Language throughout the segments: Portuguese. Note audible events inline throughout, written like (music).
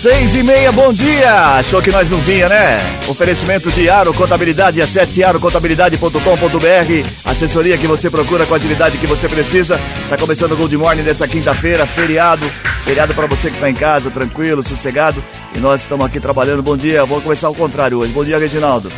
Seis e meia, bom dia! Achou que nós não vinha, né? Oferecimento de Aro Contabilidade, acesse arocontabilidade.com.br Assessoria que você procura com a agilidade que você precisa. Tá começando o Gold Morning dessa quinta-feira, feriado. Feriado para você que tá em casa, tranquilo, sossegado. E nós estamos aqui trabalhando. Bom dia, vou começar ao contrário hoje. Bom dia, Reginaldo.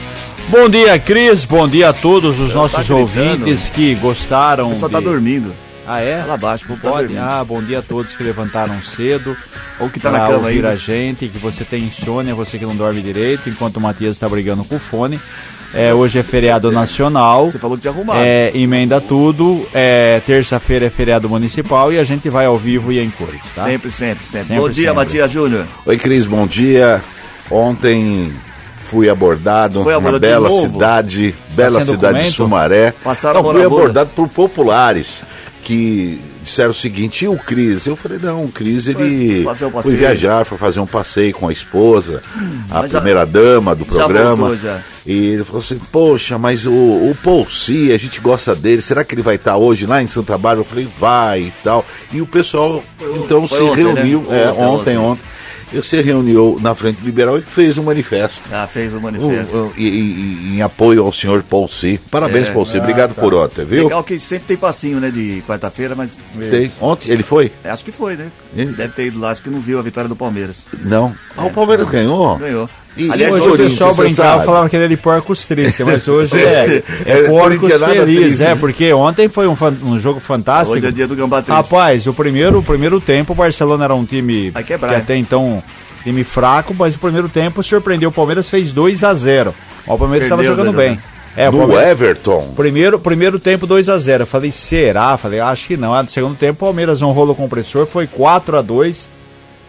Bom dia, Cris. Bom dia a todos os Eu nossos tá ouvintes que gostaram. O pessoal de... tá dormindo. Ah, é? Fala abaixo, o povo tá Pode. dormindo. Ah, bom dia a todos que levantaram cedo. Ou que tá na cama ouvir ainda. a gente, que você tem insônia, você que não dorme direito, enquanto o Matias está brigando com o fone. É, hoje é feriado nacional. Você falou que tinha arrumado. É, emenda tudo. É, Terça-feira é feriado municipal e a gente vai ao vivo e em cores, tá? Sempre, sempre, sempre. Sempre, Bom dia, sempre. Matias Júnior. Oi, Cris, bom dia. Ontem fui abordado Foi abordado de bela cidade, bela sem cidade de? Sumaré. Passaram a Não, fui abordado por populares que disseram o seguinte, e o Cris? Eu falei, não, o Cris ele fazer um foi viajar, foi fazer um passeio com a esposa, a mas já- primeira dama do já programa. voltou, já. E ele falou assim, poxa, mas o, o Paul C, a gente gosta dele, será que ele vai estar hoje lá em Santa Bárbara? Eu falei, vai e tal. E o pessoal, então, foi se ontem, né? reuniu, é, Ontem, ontem, ontem. Se reuniu na Frente Liberal e fez um manifesto. Já fez o manifesto. Um, um, e, e- em apoio ao senhor Paul C. Parabéns, É. Paul C. Obrigado por ontem, viu? Legal que sempre tem passinho, né, de quarta-feira, mas Tem. Ontem ele foi? é, acho que foi, né? Ele- Deve ter ido lá, acho que não viu a vitória do Palmeiras. Não. Ah, o Palmeiras ganhou? Ganhou. E- Aliás, e Hoje o pessoal você brincava sabe? falava que ele era de porcos tristes, mas hoje (laughs) é, é, É, porcos corintianada felizes, é, porque ontem foi um, um jogo fantástico. Hoje é dia do Gambá Triste. Rapaz, o primeiro, o primeiro tempo o Barcelona era um time Vai quebrar, que até então time fraco, mas o primeiro tempo surpreendeu o Palmeiras, fez 2 a 0 O Palmeiras estava jogando né, bem. É, o no Palmeiras, Everton. primeiro, primeiro tempo 2 a 0 Eu falei, será? Falei, acho que não. Ah, No segundo tempo, o Palmeiras um rolo compressor, foi 4 a 2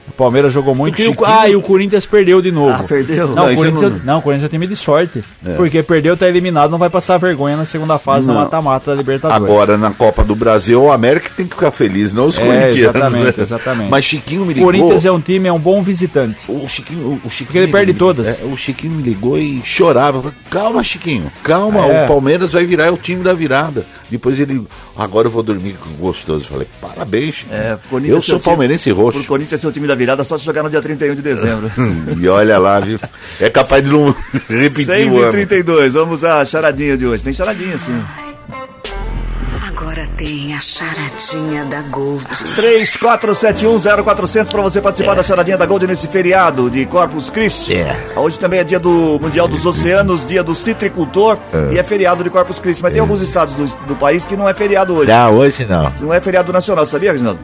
O Palmeiras jogou muito. E o, ah, e o Corinthians perdeu de novo. Ah, perdeu? Não, Não, o Corinthians, não- não... o Corinthians é time de sorte. Porque perdeu, tá eliminado, não vai passar vergonha na segunda fase do Não. mata-mata da Libertadores. Agora, na Copa do Brasil, o América tem que ficar feliz, não os É, corintianos. exatamente, né? exatamente. Mas Chiquinho me O ligou. Corinthians é um time, é um bom visitante. O Chiquinho, o- o Chiquinho Porque ele me- perde todas. é, o Chiquinho me ligou e chorava. Eu falei, Calma, Chiquinho, calma. É. O Palmeiras vai virar é o time da virada. Depois ele, agora eu vou dormir gostoso. Eu falei, parabéns, Chiquinho. É, eu seu sou palmeirense roxo. Corinthians ser o time da virada só se jogar no dia 31 de dezembro. (laughs) E olha lá, viu? É capaz de não (laughs) repetir 6 o e ano. 32 vamos à charadinha de hoje. Tem charadinha, sim. Agora tem a charadinha da Gold. 34710400 para você participar da charadinha da Gold nesse feriado de Corpus Christi. É. Hoje também é dia do Mundial dos Oceanos, dia do citricultor e é feriado de Corpus Christi. Mas tem alguns estados do, do país que não é feriado hoje. Não, hoje não. Não é feriado nacional, sabia, Reginaldo?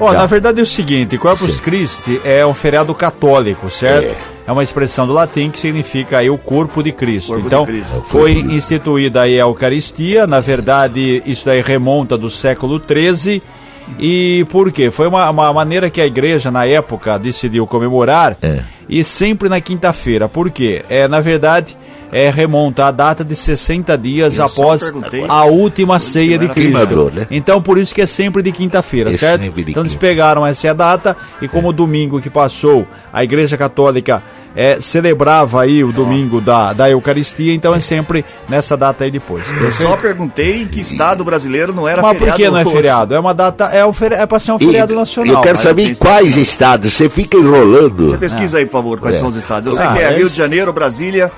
Ó, Tá. na verdade é o seguinte, Corpus Sim. Christi é um feriado católico, certo? É. É. uma expressão do latim que significa aí o corpo de Cristo. Corpo de então, Cristo. foi instituída aí a Eucaristia, na verdade isso daí remonta do século XIII. E por quê? Foi uma, uma maneira que a igreja na época decidiu comemorar É. e sempre na quinta-feira. Por quê? É, na verdade, é, remonta a data de 60 dias Eu após a última ceia de Cristo. queimador, né? Então, por isso que é sempre de quinta-feira, É certo? de Então, eles pegaram essa data e como o domingo que passou, a Igreja Católica é, celebrava aí o domingo da, da Eucaristia, então é sempre nessa data aí depois. Eu só perguntei em que estado brasileiro não era Mas por feriado. que não é feriado? É uma data, é, um feri- é pra ser um E feriado nacional. Eu quero Mas saber em quais estados. Você fica enrolando. Você pesquisa aí, por favor, quais É. são os estados. Eu sei Ah, que é é Rio de Janeiro, Brasília,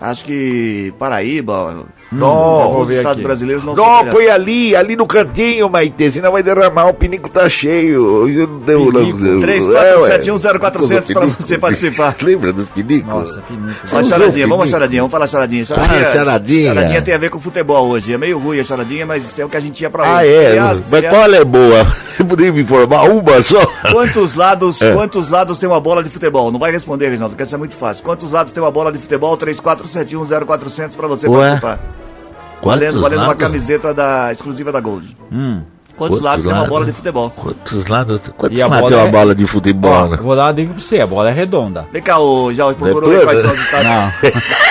acho que Paraíba. Vou alguns ver estados aqui. brasileiros não Não, põe ali, ali no cantinho, Maite, senão vai derramar, o pinico tá cheio. Não deu Pinico. não. 34710400 pra você participar. (laughs) Lembra dos pinicos? Nossa, pinico. Uma charadinha, vamos pinico? uma charadinha, vamos falar charadinha. Ah, charadinha. Charadinha tem a ver com futebol hoje. É meio ruim a charadinha, mas é o que a gente ia pra Ah, hoje. é? Feriado, Mas feriado. qual é boa? (laughs) Você poderia me informar uma só? Quantos lados, (laughs) É. quantos lados tem uma bola de futebol? Não vai responder, Reginaldo, porque essa é muito fácil. Quantos lados tem uma bola de futebol? 34710400 pra você Ué? participar. Valendo, valendo uma camiseta da, exclusiva da Gold. Hum. Quantos Quantos lados tem uma bola de futebol? Quantos lados? Quantos E a lados bola tem uma é- bola de futebol? Ó, né? vou dar uma dica pra você, a bola é redonda. Vem cá, ô, já procurou aí Depois, quais são os estados? Não. (laughs)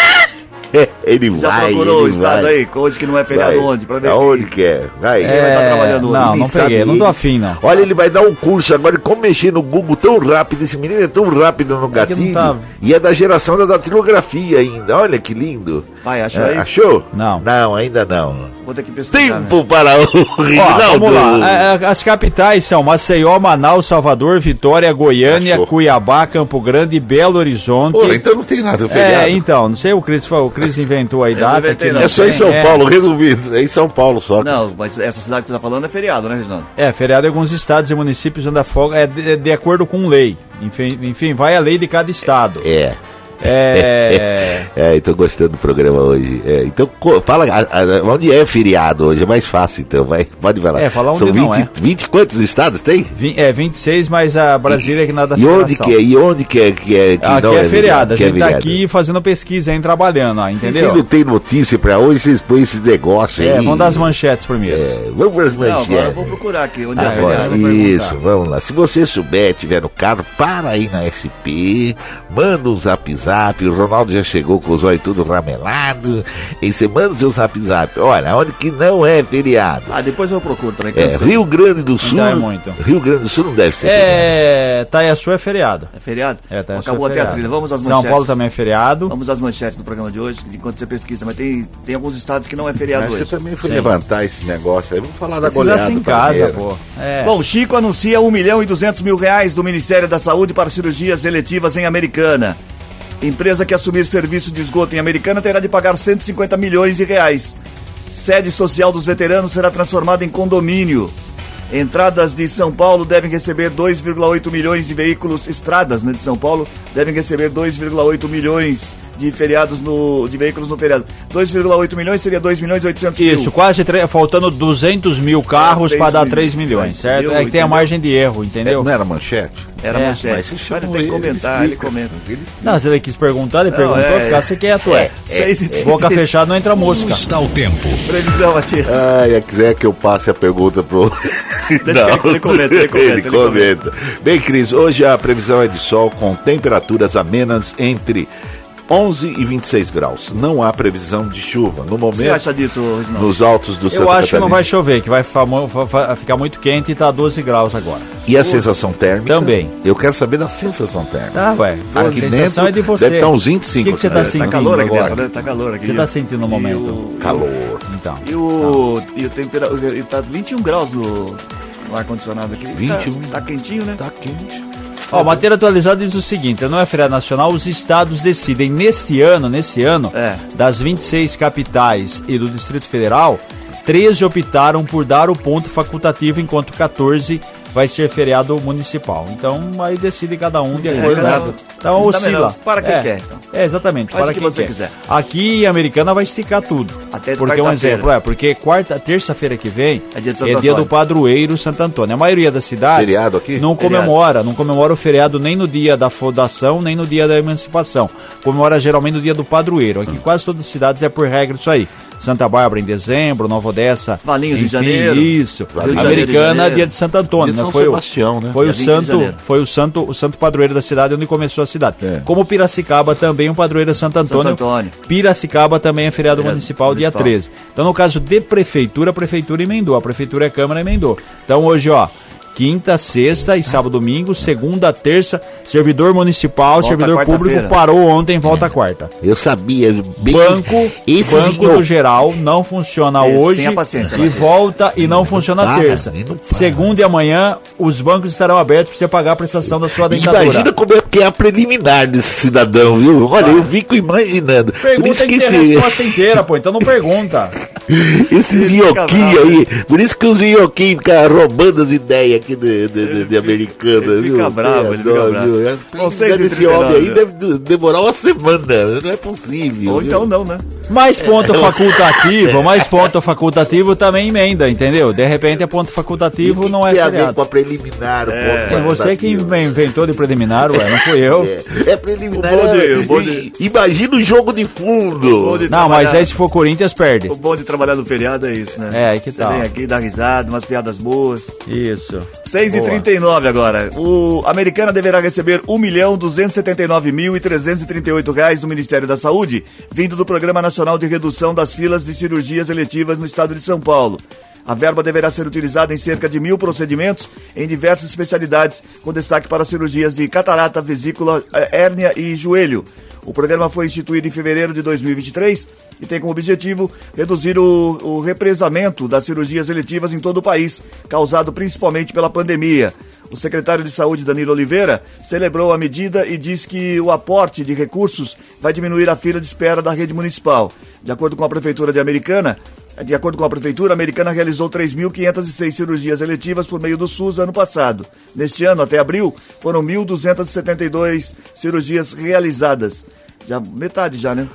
Ele Já vai, procurou o ele estado vai. aí? Hoje que não é feriado Vai. onde? Pra ver Aonde que é? Vai. vai estar trabalhando hoje? não, Ele não sabe, peguei, não tô ele- afim, não. Olha, ele vai dar um curso agora de como mexer no Google tão rápido. Esse menino é tão rápido no não gatilho. tá- E é da geração da datilografia ainda. Olha que lindo. Vai, achou É, aí? achou? Não. Não, ainda não. Vou ter que pesquisar. né? Tempo para o Ó, Rinaldo. vamos lá. É, é, As capitais são Maceió, Manaus, Salvador, Vitória, Goiânia, Achou. Cuiabá, Campo Grande, Belo Horizonte. Pô, então não tem nada feriado. é, então, não sei, o Cris, o Cris inventou a data. inventei, É só em São é. Paulo, resumido. É em São Paulo só. Não, mas essa cidade que você tá falando é feriado, né, Reginaldo? É, feriado em alguns estados e municípios onde a folga é de, de acordo com lei. Enfim, enfim, vai a lei de cada estado. É. É. (laughs) É, eu tô gostando do programa hoje. É, então, fala a- a- onde é feriado hoje, é mais fácil, então, vai, pode falar. É, fala onde São 20, não é. 20 quantos estados tem? vin- é 26, mas a Brasília é que nada da E onde que é? E onde que é que é? Que Aqui não é feriado, a é gente tá feriado? aqui fazendo pesquisa, hein, trabalhando, ó, entendeu? não tem notícia pra hoje, vocês põem esses negócios aí. É, vamos dar as manchetes primeiro. É, vamos para as Não, agora eu manchetes. vou procurar aqui onde é Agora, feriado. vou isso, vamos lá. Se você souber, tiver no carro, para aí na SP, manda um zap zap. O Ronaldo já chegou com os olhos tudo ramelado. E você manda o seu zap zap. Olha, onde que não é feriado. Ah, depois eu procuro também. É. Rio Grande do Sul. é muito. Rio Grande do Sul não deve ser. feriado. É. Taiaçu é feriado. É feriado? É, Taiaçu Acabou é até a feriado. trilha. Vamos às São manchetes. Paulo também é feriado. Vamos às manchetes do programa de hoje, enquanto você pesquisa. Mas tem, tem alguns estados que não é feriado Mas você hoje. também foi Sim. levantar esse negócio aí. Vamos falar da Precisa goleada. em casa, pô. É. Bom, Chico anuncia 1 milhão e 200 mil reais do Ministério da Saúde para cirurgias eletivas em Americana. Empresa que assumir serviço de esgoto em Americana terá de pagar 150 milhões de reais. Sede social dos veteranos será transformada em condomínio. Entradas de São Paulo devem receber 2,8 milhões de veículos, estradas né, de São Paulo devem receber 2,8 milhões de feriados no, de veículos no feriado. 2,8 milhões seria 2 milhões e 800 mil. Isso, quase tre- faltando 200 mil carros para dar 3 3 milhões. milhões, certo? Entendeu? É que tem a margem de erro, entendeu? Não era manchete? Era É, manchete. Mas você Mas tem que ele, comentar, ele explica. comenta. Ele Não, você quis perguntar, ele Não, perguntou, é- ficasse quieto, é. Seis e Boca três. fechada não entra mosca. Está o tempo. Previsão, Matias. Ah, é quiser que eu passe a pergunta pro. Deixa (laughs) que ele comenta, ele comenta, ele (laughs) comenta. Bem, Cris, hoje a previsão é de sol com temperaturas amenas entre 11 e 26 graus. Não há previsão de chuva. No O que você momento, acha disso, Reginaldo? nos altos do Eu Santa acho que não vai Catarina. chover, que vai ficar muito quente e tá 12 graus agora. E a sensação térmica? Também. Eu quero saber da sensação térmica. Tá, ué. A Aqui sensação dentro é de você. deve estar uns 25. O que, você tá né? sentindo Tá calor aqui agora? dentro, né? Tá calor aqui. Você tá sentindo no momento? o- Calor. Então. E o, e o temperatura. Tá 21 graus no, no ar-condicionado aqui. 21. Tá, tá quentinho, né? Tá quente. Ó, matéria atualizada diz o seguinte: não é feriado nacional, os estados decidem neste ano, nesse ano, É. das 26 capitais e do Distrito Federal, 13 optaram por dar o ponto facultativo, enquanto 14 vai ser feriado municipal. Então aí decide cada um de acordo. cada né? um- Então Dá oscila. Para quem é. quer, então. É, exatamente. Faz para que quem você quer. quiser. Aqui a americana vai esticar tudo. Até porque um quarta-feira. exemplo, é, porque quarta, terça-feira que vem É dia de é dia do padroeiro Santo Antônio. A maioria das cidades Feriado aqui? não Feriado. comemora, não comemora o feriado nem no dia da fundação, nem no dia da emancipação. Comemora geralmente no dia do padroeiro. Aqui quase todas as cidades é por regra isso aí. Santa Bárbara em dezembro, Nova Odessa. Valinhos em enfim, janeiro. Isso. Rio de Janeiro em Americana, dia de Santo Antônio. Dia de né? São Foi, Sebastião, né? o, foi Dia o 20 de santo, foi o santo, o santo padroeiro da cidade onde começou a cidade. É. Como Piracicaba também, o padroeiro é Santo Antônio. Antônio. Piracicaba também é feriado Feriado municipal, dia municipal. 13. Então, no caso de prefeitura, a prefeitura emendou. A prefeitura e a Câmara emendou. Então, hoje, ó, quinta, sexta e sábado, domingo, segunda, terça, servidor municipal, Volta servidor público parou ontem, volta quarta. Eu sabia. Bem, Banco, esses banco inho- do geral não funciona Esse, hoje tenha paciência, e Matheus. volta e não funciona para, terça. e não. Segunda e amanhã, os bancos estarão abertos para você pagar a prestação da sua dentadura. Imagina como é que é a preliminar desse cidadão, viu? Olha, eu fico imaginando. Pergunta tem que ter a esse, resposta inteira, pô. Então não pergunta. (laughs) esses fica ioquinhos aí, por isso que os ioquinhos ficam roubando as ideias aqui de, de, de, de americana, ele viu? fica bravo, ele fica bravo. viu? A Bom, preliminar seis e desse trinta e homem aí deve de- demorar uma semana, não é possível. Ou viu? então não, né? Mais ponto facultativo, (laughs) mais ponto facultativo também emenda, entendeu? De repente é ponto facultativo, E que não é tem a ver com a preliminar, ponto É você que inventou de preliminar, ué, não fui eu. É, é preliminar. O bom de- é- Imagina o jogo de fundo. de- Não, mas aí se for Corinthians, perde. O bom de trabalhar no feriado é isso, né? É, aí que Você tal. vem aqui, dá risada, umas piadas boas. Isso. 6 e 39 agora. O Americana deverá receber R$ 1 milhão 279 mil e 338 reais do Ministério da Saúde, vindo do Programa Nacional de Redução das Filas de Cirurgias Eletivas no estado de São Paulo. A verba deverá ser utilizada em cerca de mil procedimentos em diversas especialidades, com destaque para cirurgias de catarata, vesícula, eh, hérnia e joelho. O programa foi instituído em fevereiro de 2023 e tem como objetivo reduzir o, o represamento das cirurgias eletivas em todo o país, causado principalmente pela pandemia. O secretário de Saúde, Danilo Oliveira, celebrou a medida e disse que o aporte de recursos vai diminuir a fila de espera da rede municipal. De acordo com a Prefeitura de Americana, de acordo com a Prefeitura, a Americana realizou 3.506 cirurgias eletivas por meio do SUS ano passado. Neste ano, até abril, foram 1.272 cirurgias realizadas. Já metade já, né?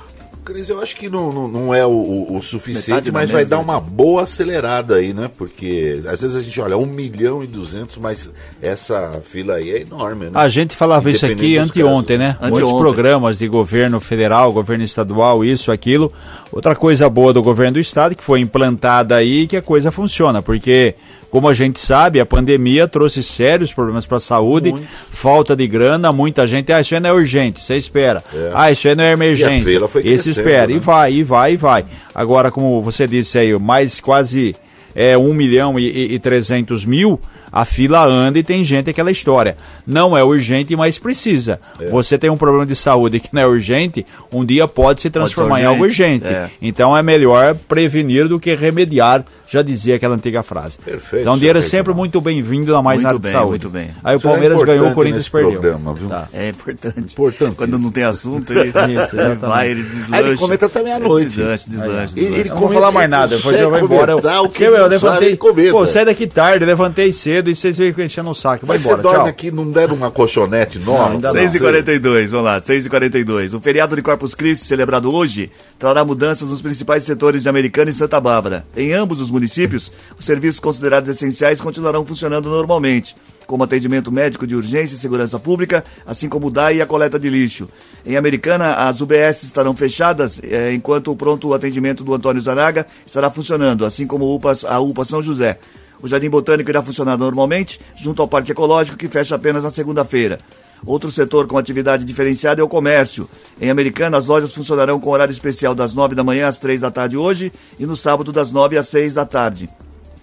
Cris, eu acho que não, não, não é o, o, suficiente, Metade mas vai dar uma boa acelerada aí, né? Porque às vezes a gente olha 1 milhão e 200, mas essa fila aí é enorme, né? A gente falava isso aqui anteontem, casos. né? Muitos Anteontem. programas de governo federal, governo estadual, isso, aquilo. Outra coisa boa do governo do estado que foi implantada aí que a coisa funciona, porque como a gente sabe, a pandemia trouxe sérios problemas para a saúde, falta de grana, muita gente, ah, isso aí não é urgente, você espera. Ah, isso aí não é emergência. fila foi Esse espera, né? e vai, e vai, e vai. Agora, como você disse aí, mais quase é, 1 milhão e, e, e 300 mil, a fila anda e tem gente aquela história. Não é urgente, mas precisa. É. Você tem um problema de saúde que não é urgente, um dia pode se transformar em algo urgente, urgente. é. Então é melhor prevenir do que remediar, já dizia aquela antiga frase. Perfeito, então, dinheiro é sempre muito bem-vindo na mais Muito área de bem, saúde. muito bem. Aí o Isso é Palmeiras ganhou, o Corinthians perdeu. programa, viu? Tá. É importante. Importante. Quando não tem assunto, ele, (laughs) Isso, exatamente. vai, ele deslancha. Aí ele comenta até meia-noite. Deslanche, deslanche, Ele- ele deslanche. Não vou falar mais nada, depois eu vou embora. Eu, o que eu não levantei. Pô, sai daqui tarde, levantei cedo e vocês ficam enchendo o saco. Vai Mas embora, você dorme tchau. aqui, não deram uma colchonete nova? ainda não. 6h42, vamos lá, 6h42. O feriado de Corpus Christi, celebrado hoje, trará mudanças nos principais setores de Americana e Santa Bárbara. Em ambos os municípios, os serviços considerados essenciais continuarão funcionando normalmente, como atendimento médico de urgência e segurança pública, assim como o DAI e a coleta de lixo. Em Americana, as UBS estarão fechadas, eh, enquanto o pronto atendimento do Antônio Zaraga estará funcionando, assim como o UPA, a UPA São José. O Jardim Botânico irá funcionar normalmente, junto ao Parque Ecológico, que fecha apenas na segunda-feira. Outro setor com atividade diferenciada é o comércio. Em Americana, as lojas funcionarão com horário especial das 9 da manhã às 3 da tarde hoje e no sábado das 9 às 6 da tarde.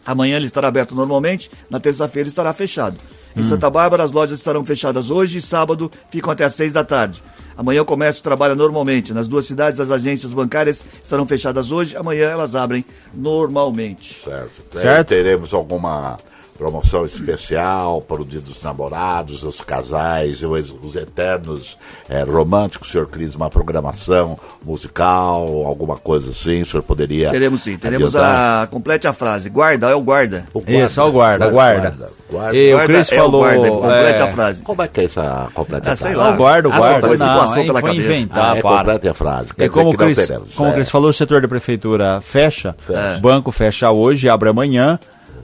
Amanhã ele estará aberto normalmente, na terça-feira estará fechado. Em Santa Bárbara, as lojas estarão fechadas hoje e sábado ficam até às 6 da tarde. Amanhã o comércio trabalha normalmente. Nas duas cidades, as agências bancárias estarão fechadas hoje, amanhã elas abrem normalmente. Certo. Certo. É, teremos alguma promoção especial para o Dia dos Namorados, os casais, os, os eternos é, românticos, senhor Cris, uma programação musical, alguma coisa assim, o senhor poderia. Teremos sim, teremos adiantar? a. Complete a frase. Guarda, é o guarda. O Isso, ó, guarda, guarda. guarda. E o Guarda Chris é falou. guarda, complete é, a frase. Como é que é essa completa Ah, sei frase? lá. Não, guarda, o Ah, guarda. que Não, passou aí pela foi cabeça. inventar, Ah, é complete a frase. Quer É dizer como o que Cris, o É. Cris falou, o setor da prefeitura fecha, banco fecha hoje, abre amanhã,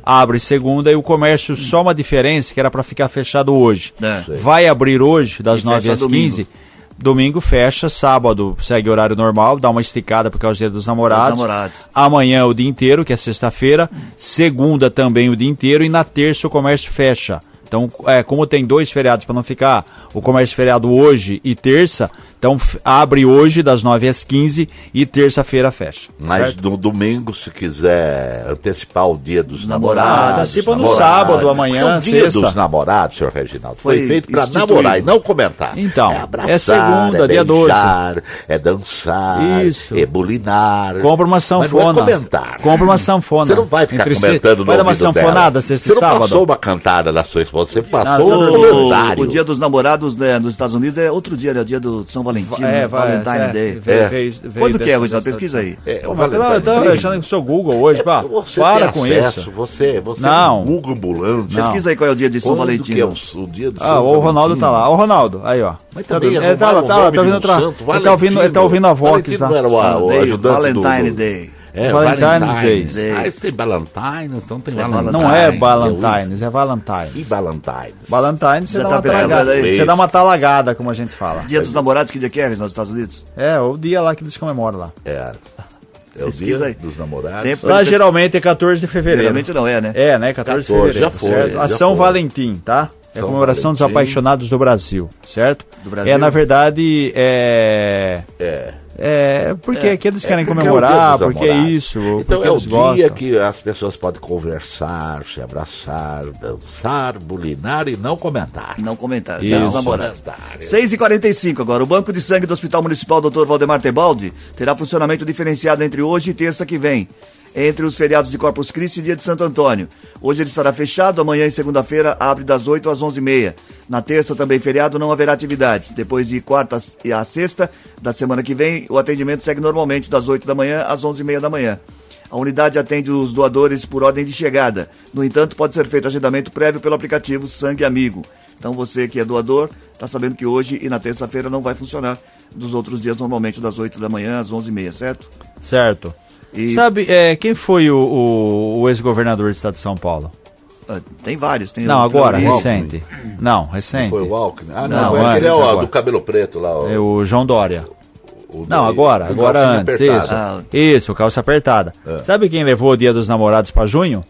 abre segunda e o comércio só uma diferença que era para ficar fechado hoje. É. Vai abrir hoje das E 9 fecha às domingo. 15. Domingo fecha, sábado segue horário normal, dá uma esticada por causa do dia dos namorados. Dos namorados. Amanhã o dia inteiro, que é sexta-feira. Segunda também o dia inteiro e na terça o comércio fecha. Então, é, como tem dois feriados para não ficar o comércio feriado hoje e terça, então abre hoje das 9 às 15 e terça-feira fecha. Mas no domingo, se quiser antecipar o dia dos Namorados. Antecipa no namorados. sábado, amanhã, É o dia sexta. dos namorados, senhor Reginaldo. Foi, Foi feito para namorar e não comentar. Então, é, abraçar, é segunda, é dia 12. beijar, É dançar, Isso. é bulinar. Compra uma sanfona. Mas não é comentar. Compra uma sanfona. Você não vai ficar Entre comentando no Vai dar uma sanfonada dela. sexta Você e não sábado? passou uma cantada na sua esposa, você passou Não, um O, o dia dos namorados né, nos Estados Unidos é outro dia, né? O dia do São Valentim, né? É, vai, Valentine é, Day. veio- É. veio- veio Quando que é, dessa- Pesquisa aí. É, o Valentine eu tô Day. achando que sou Google hoje, pá. Você Para tem com acesso, isso. Você, você Não. é um Google ambulante. Não. Pesquisa aí qual é o dia de São Quando Valentim. que é o, o dia do Ah, São o Ronaldo tá lá. Ó, o Ronaldo, aí, ó. Mas Tá também vendo? é ele tá, tá, o tá, tá ouvindo tá ouvindo, ele tá ouvindo a Vox Valentino lá. não era o, o Day, ajudante Valentine. Day. É, Valentine's Valentine's. Day. Ah, esse tem Valentine, então tem Valentine. Não é Valentines, é E Valentines. Valentines. Valentines você dá tá uma talagada. aí? Você dá uma talagada, como a gente fala. Dia dos namorados, que dia que é nos Estados Unidos? É, o dia lá que eles comemoram lá. É. É o Pesquisa dia aí. dos namorados. Tempo. Lá geralmente é 14 de fevereiro. Geralmente não é, né? É, né? 14, de 14, fevereiro. já foi, certo? já A São foi. Valentim, tá? É a comemoração dos Valentim. apaixonados do Brasil, certo? Do Brasil. É, na verdade, é. É. É, porque aqui eles querem porque é o comemorar, dos porque é isso, Então porque é o dia gostam. que as pessoas podem conversar, se abraçar, dançar, bulinar e não comentar. Não comentar. Isso. Dia dos Não namorados. comentar. 6h45 agora. O Banco de Sangue do Hospital Municipal Dr. Valdemar Tebaldi terá funcionamento diferenciado entre hoje e terça que vem. Entre os feriados de Corpus Christi e dia de Santo Antônio. Hoje ele estará fechado, amanhã e segunda-feira abre das 8 às 11h30. Na terça, também feriado, não haverá atividades. Depois de quarta e a sexta da semana que vem, o atendimento segue normalmente das 8 da manhã às 11h30 da manhã. A unidade atende os doadores por ordem de chegada. No entanto, pode ser feito agendamento prévio pelo aplicativo Sangue Amigo. Então você que é doador, está sabendo que hoje e na terça-feira não vai funcionar. Dos outros dias, normalmente das 8 da manhã às 11h30, certo? Certo. E- Sabe, é, quem foi o, o- o ex-governador do estado de São Paulo? Ah, Tem vários. Tem Não, o agora, recente. Não, recente. Foi o Alckmin? Ah, Não, não, é aquele é antes, o agora. do cabelo preto lá. o- É o João Dória. o Não, do- agora, agora antes, apertada. isso. Ah. Isso, calça apertada. Sabe quem levou o dia dos namorados pra junho?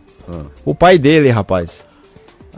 O pai dele, rapaz.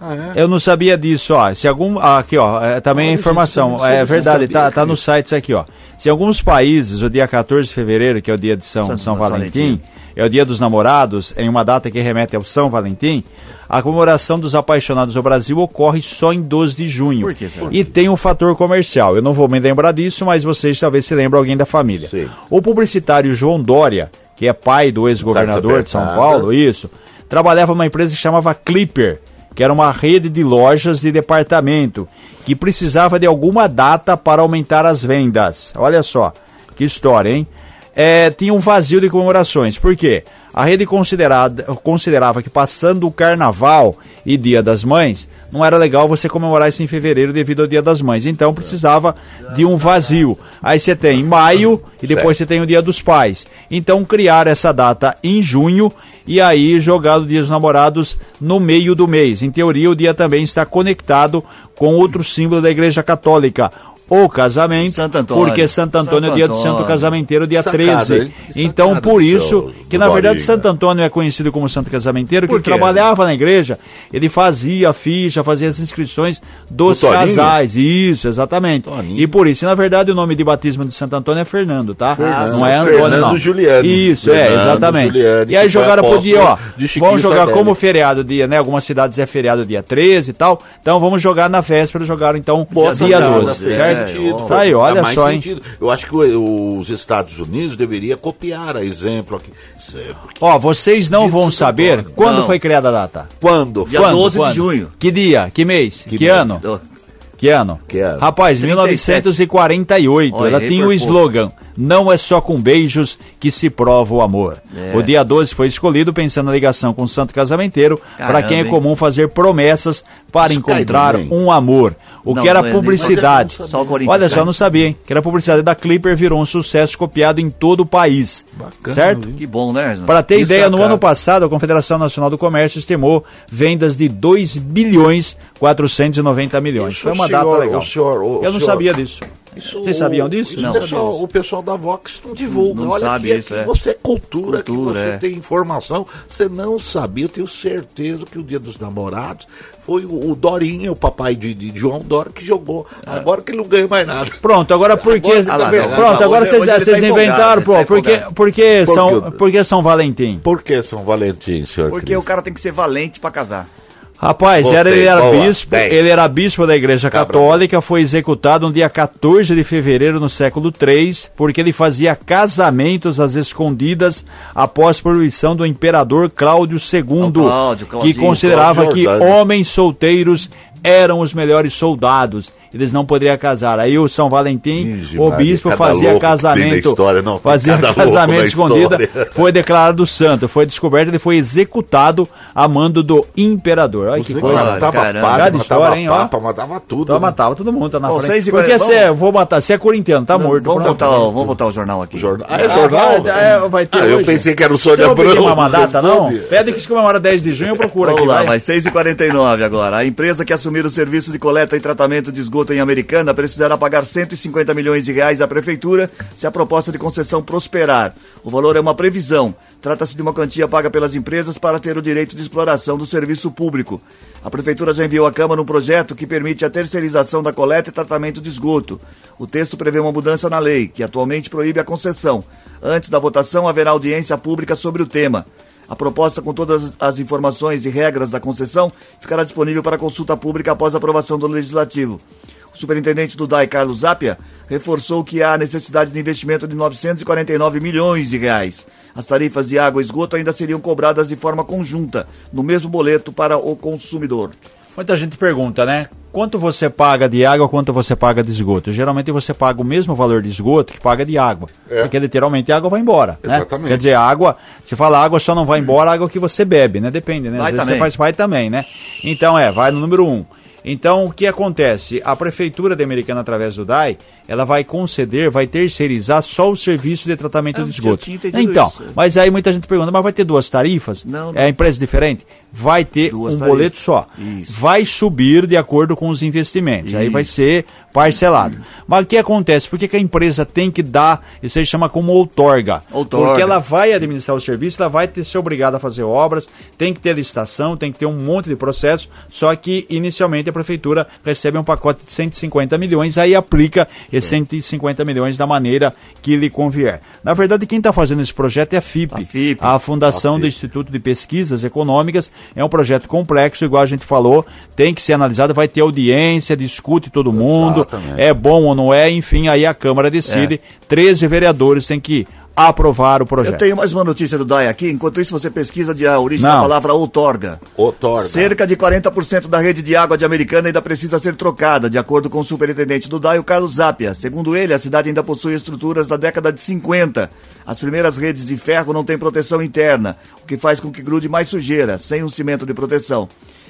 Ah, é? Eu não sabia disso, ó. Se algum. ah, Aqui, ó. é, também é informação. É verdade, tá, sabia, tá no Cris. site isso aqui, ó. Se alguns países, o dia 14 de fevereiro, que é o dia de São, São- São Valentim, Valentim. é o dia dos namorados, em uma data que remete ao São Valentim, a comemoração dos apaixonados no Brasil ocorre só em 12 de junho. Por que, senhor? E tem um fator comercial. Eu não vou me lembrar disso, mas vocês talvez se lembrem alguém da família. Sim. O publicitário João Dória, que é pai do ex-governador de São. Paulo, isso, trabalhava numa empresa que chamava Clipper, que era uma rede de lojas de departamento, que precisava de alguma data para aumentar as vendas. Olha só, que história, hein? É, tinha um vazio de comemorações. Por quê? A rede considerada, considerava que passando o carnaval e dia das mães, não era legal você comemorar isso em fevereiro devido ao dia das mães. Então precisava de um vazio. Aí você tem maio e depois você tem o dia dos pais. Então criaram essa data em junho e aí jogar o dia dos namorados no meio do mês. Em teoria, o dia também está conectado com outro símbolo da Igreja Católica. O casamento, Santo porque Santo Antônio é o dia do Santo Santo. Casamenteiro, dia Sacada, 13. hein? Então, sacada por isso, que na verdade. Santo Antônio é conhecido como Santo Casamenteiro, que ele trabalhava na igreja, ele fazia a ficha, fazia as inscrições dos casais. Isso, exatamente. Toninho. E por isso, na verdade, o nome de batismo de Santo Antônio é Fernando, tá? Fernando. não é Antônio, Fernando não. Giuliani. Isso, é, Fernando exatamente. Giuliani, e aí jogaram pro dia, ó. Vamos jogar Sardelli. como feriado dia, né? Algumas cidades é feriado dia 13 e tal. Então vamos jogar na véspera, jogaram então Boa dia sacada, 12, fez certo? Sentido, Tá aí, olha mais só, hein? sentido. Eu acho que os Estados Unidos deveria copiar a exemplo aqui. É Ó, vocês não vão saber quando Não. foi criada a data. Quando? Dia 12 de junho. Que dia? Que mês? Que, mês? ano? Que ano? Que ano? Rapaz, 37. 1948. Olha, Ela por o pouco. Não é só com beijos que se prova o amor. É. O dia 12 foi escolhido pensando na ligação com o Santo Casamenteiro, para quem é hein? comum fazer promessas para Isso encontrar bem. um amor. O Não, que era não é nem- publicidade. Só o Corinthians Olha só, não sabia, hein? Que era publicidade da Clipper virou um sucesso copiado em todo o país. Bacana, certo? viu? Que bom, né? Para ter Que ideia, no sacada. ano passado, a Confederação Nacional do Comércio estimou vendas de 2 bilhões 490 milhões. Isso, Foi uma o data senhor- legal. o senhor- o Eu não senhor- sabia disso. Isso, Vocês sabiam disso? Isso Não. o, pessoal, o pessoal da Vox não divulga. Não Olha sabe aqui, isso, aqui é. você é cultura, que Cultura, você é. tem informação. Você não sabia, eu tenho certeza que o dia dos namorados foi o, o Dorinha, o papai de, de João Dória, que jogou. Agora que ele não ganha mais nada. Pronto, agora por que. Agora tá vendo? Pronto, agora Hoje- vocês tá inventaram, pô. tá Por que, empolgado. por São, quê? por que São Valentim? Por que São Valentim, senhor? Porque Cris? o cara tem que ser valente pra casar. Rapaz, Gostei, era, ele era boa, bispo, dez. ele era bispo da Igreja. Católica, foi executado no dia 14 de fevereiro no século III, porque ele fazia casamentos às escondidas após proibição do imperador Cláudio II, Cláudio, que considerava Cláudio que homens solteiros eram os melhores soldados. Eles não poderiam casar. Aí o São Valentim, Ixi, o bispo cada fazia casamento, história, não, fazia (laughs) casamento história. foi declarado santo, foi descoberto, ele foi executado a mando do imperador. Olha que coisa. matava caramba. padre, Cada matava história, hein, ó. papa, matava tudo. Então né? matava todo mundo, tá na Ó, frente. seis e Porque quarenta, você é, vamos- vou matar, você é corintiano, tá morto. Vamos ao, vamos voltar ao jornal aqui. Jornal. Ah, é Ah, jornal? vai, é, vai ter Ah, eu pensei que era o Sônia não Abrão. uma data, não? Pede que se comemora 10 de junho, eu procuro Vamos aqui, lá, vai. vai 6h49 agora. A empresa que assumir o serviço de coleta e tratamento de esgoto esgoto em Americana precisará pagar 150 milhões de reais à prefeitura se a proposta de concessão prosperar. O valor é uma previsão. Trata-se de uma quantia paga pelas empresas para ter o direito de exploração do serviço público. A prefeitura já enviou à Câmara um projeto que permite a terceirização da coleta e tratamento de esgoto. O texto prevê uma mudança na lei, que atualmente proíbe a concessão. Antes da votação, haverá audiência pública sobre o tema. A proposta, com todas as informações e regras da concessão, ficará disponível para consulta pública após a aprovação do Legislativo. O superintendente do DAI, Carlos Zapia, reforçou que há necessidade de investimento de 949 milhões de reais. As tarifas de água e esgoto ainda seriam cobradas de forma conjunta, no mesmo boleto para o consumidor. Muita gente pergunta, né? Quanto você paga de água, quanto você paga de esgoto? Geralmente você paga o mesmo valor de esgoto que paga de água. É. Porque literalmente a água vai embora. Né? Exatamente. Quer dizer, a água, se fala água só não vai embora, a água que você bebe, né? Depende, né? Às vai vezes também. você faz vai também, né? Então é, vai no número um. Então, o que acontece? A Prefeitura de Americana, através do DAI, ela vai conceder, vai terceirizar só o serviço de tratamento de esgoto. Então, isso. mas aí muita gente pergunta, mas vai ter duas tarifas? Não, não. É empresa diferente? Vai ter duas um tarifas. boleto só. Isso. Vai subir de acordo com os investimentos. Isso. Aí vai ser parcelado. Mas o que acontece? Por que, que a empresa tem que dar, isso aí chama como outorga? outorga? Porque ela vai administrar o serviço, ela vai ter ser obrigada a fazer obras, tem que ter licitação, tem que ter um monte de processos, só que inicialmente a prefeitura recebe um pacote de 150 milhões, aí aplica esses 150 milhões da maneira que lhe convier. Na verdade, quem está fazendo esse projeto é a FIP, a, FIP, a Fundação a FIP. do Instituto de Pesquisas Econômicas. É um projeto complexo, igual a gente falou, tem que ser analisado, vai ter audiência, discute todo mundo, Exatamente. é bom ou não é, enfim, aí a Câmara decide. É. 13 vereadores têm que aprovar o projeto. Eu tenho mais uma notícia do DAI aqui. Enquanto isso, você pesquisa de a origem Não. da palavra outorga. Outorga. Cerca de 40% da rede de água de Americana ainda precisa ser trocada, de acordo com o superintendente do DAI, o Carlos Zapia. Segundo ele, a cidade ainda possui estruturas da década de 50. As primeiras redes de ferro não têm proteção interna, o que faz com que grude mais sujeira, sem um cimento de proteção.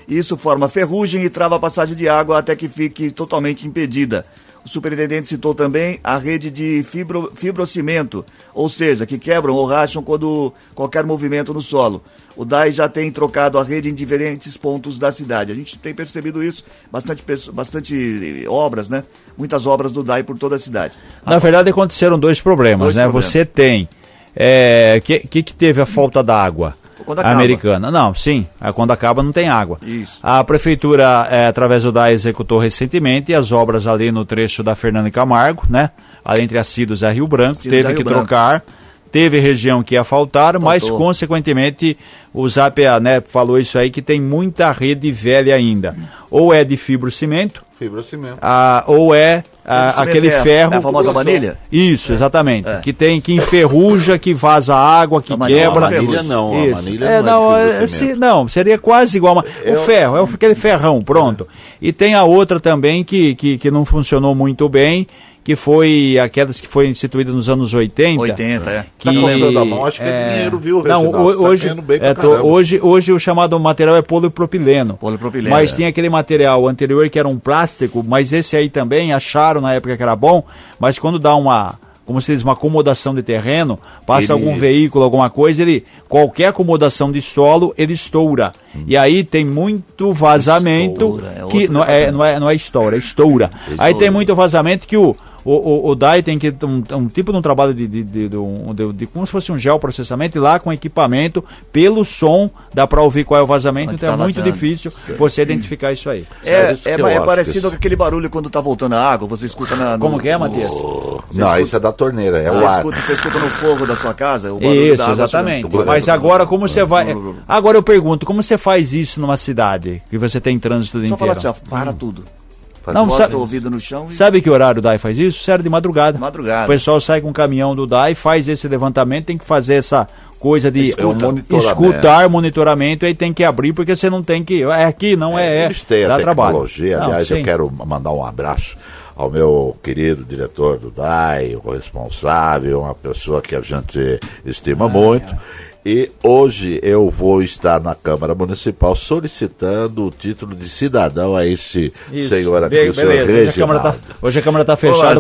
Isso forma ferrugem e trava a passagem de água até que fique totalmente impedida. O superintendente citou também a rede de fibro, fibrocimento, ou seja, que quebram ou racham quando qualquer movimento no solo. O DAI já tem trocado a rede em diferentes pontos da cidade. A gente tem percebido isso, bastante, bastante obras, né? Muitas obras do DAI por toda a cidade. Na verdade, aconteceram dois problemas, dois né? Problemas. Você tem. É, que, que, que teve a falta d'água? Quando acaba. Americana. Não, sim. Quando acaba não tem água. Isso. A prefeitura, é, através do DAE, executou recentemente as obras ali no trecho da Fernando Camargo, né? Ali entre Acidos e Rio Branco. Teve que Branco. trocar. Teve região que ia faltar, Faltou. mas consequentemente o ZAPA né, falou isso aí que tem muita rede velha ainda. Ou é de fibrocimento, fibrocimento. Ah, ou é ah, aquele é ferro. É a famosa manilha? Isso, é. exatamente. É. Que tem, que enferruja, que vaza água, que a quebra. A manilha não, Isso. a manilha é, não, é, se, não, seria quase igual. Uma, o ferro, é aquele ferrão, pronto. E tem a outra também que, que, que não funcionou muito bem que foi aquelas que foi instituída nos anos 80. 80, é. Que, tá da mão, acho que é, dinheiro, viu, Reginaldo? Não, tá hoje, tá é, tô, hoje, hoje o chamado material é polipropileno. Polipropileno. Mas é. tem aquele material anterior que era um plástico, mas esse aí também acharam na época que era bom, mas quando dá uma como se diz, uma acomodação de terreno, passa ele... algum veículo, alguma coisa, ele qualquer acomodação de solo, ele estoura. Hum. E aí tem muito vazamento estoura, é que não é, não é não é estoura, é estoura. estoura. Aí tem muito vazamento que o o, o, o DAI tem que um, um tipo de um trabalho de, de, de, de, de, como se fosse um geoprocessamento e lá com equipamento, pelo som, dá para ouvir qual é o vazamento, Onde então tá é muito difícil você identificar isso aí. É, é, é, é parecido com aquele barulho quando tá voltando a água, você escuta na. No, como que é, Matias? Oh, não, escuta, isso é da torneira, é o ar. Escuta, você escuta no fogo da sua casa, o barulho Isso, exatamente. Mas agora como você vai. Agora eu pergunto, como você faz isso numa cidade que você tem trânsito Só inteiro? Só fala assim, ó, para tudo. Não, sabe, ouvido no chão. E... Sabe que horário o DAI faz isso? Sério de madrugada. Madrugada. O pessoal sai com o caminhão do DAI, faz esse levantamento, tem que fazer essa coisa de Escuta, monitoramento. escutar monitoramento aí tem que abrir porque você não tem que é aqui não é, é eles têm a tecnologia trabalho. aliás não, eu quero mandar um abraço ao meu querido diretor do DAI o responsável uma pessoa que a gente estima muito é. E hoje eu vou estar na Câmara Municipal solicitando o título de cidadão a esse Isso. senhor aqui, Be o senhor beleza. Hoje a, Câmara tá, hoje a Câmara está fechada.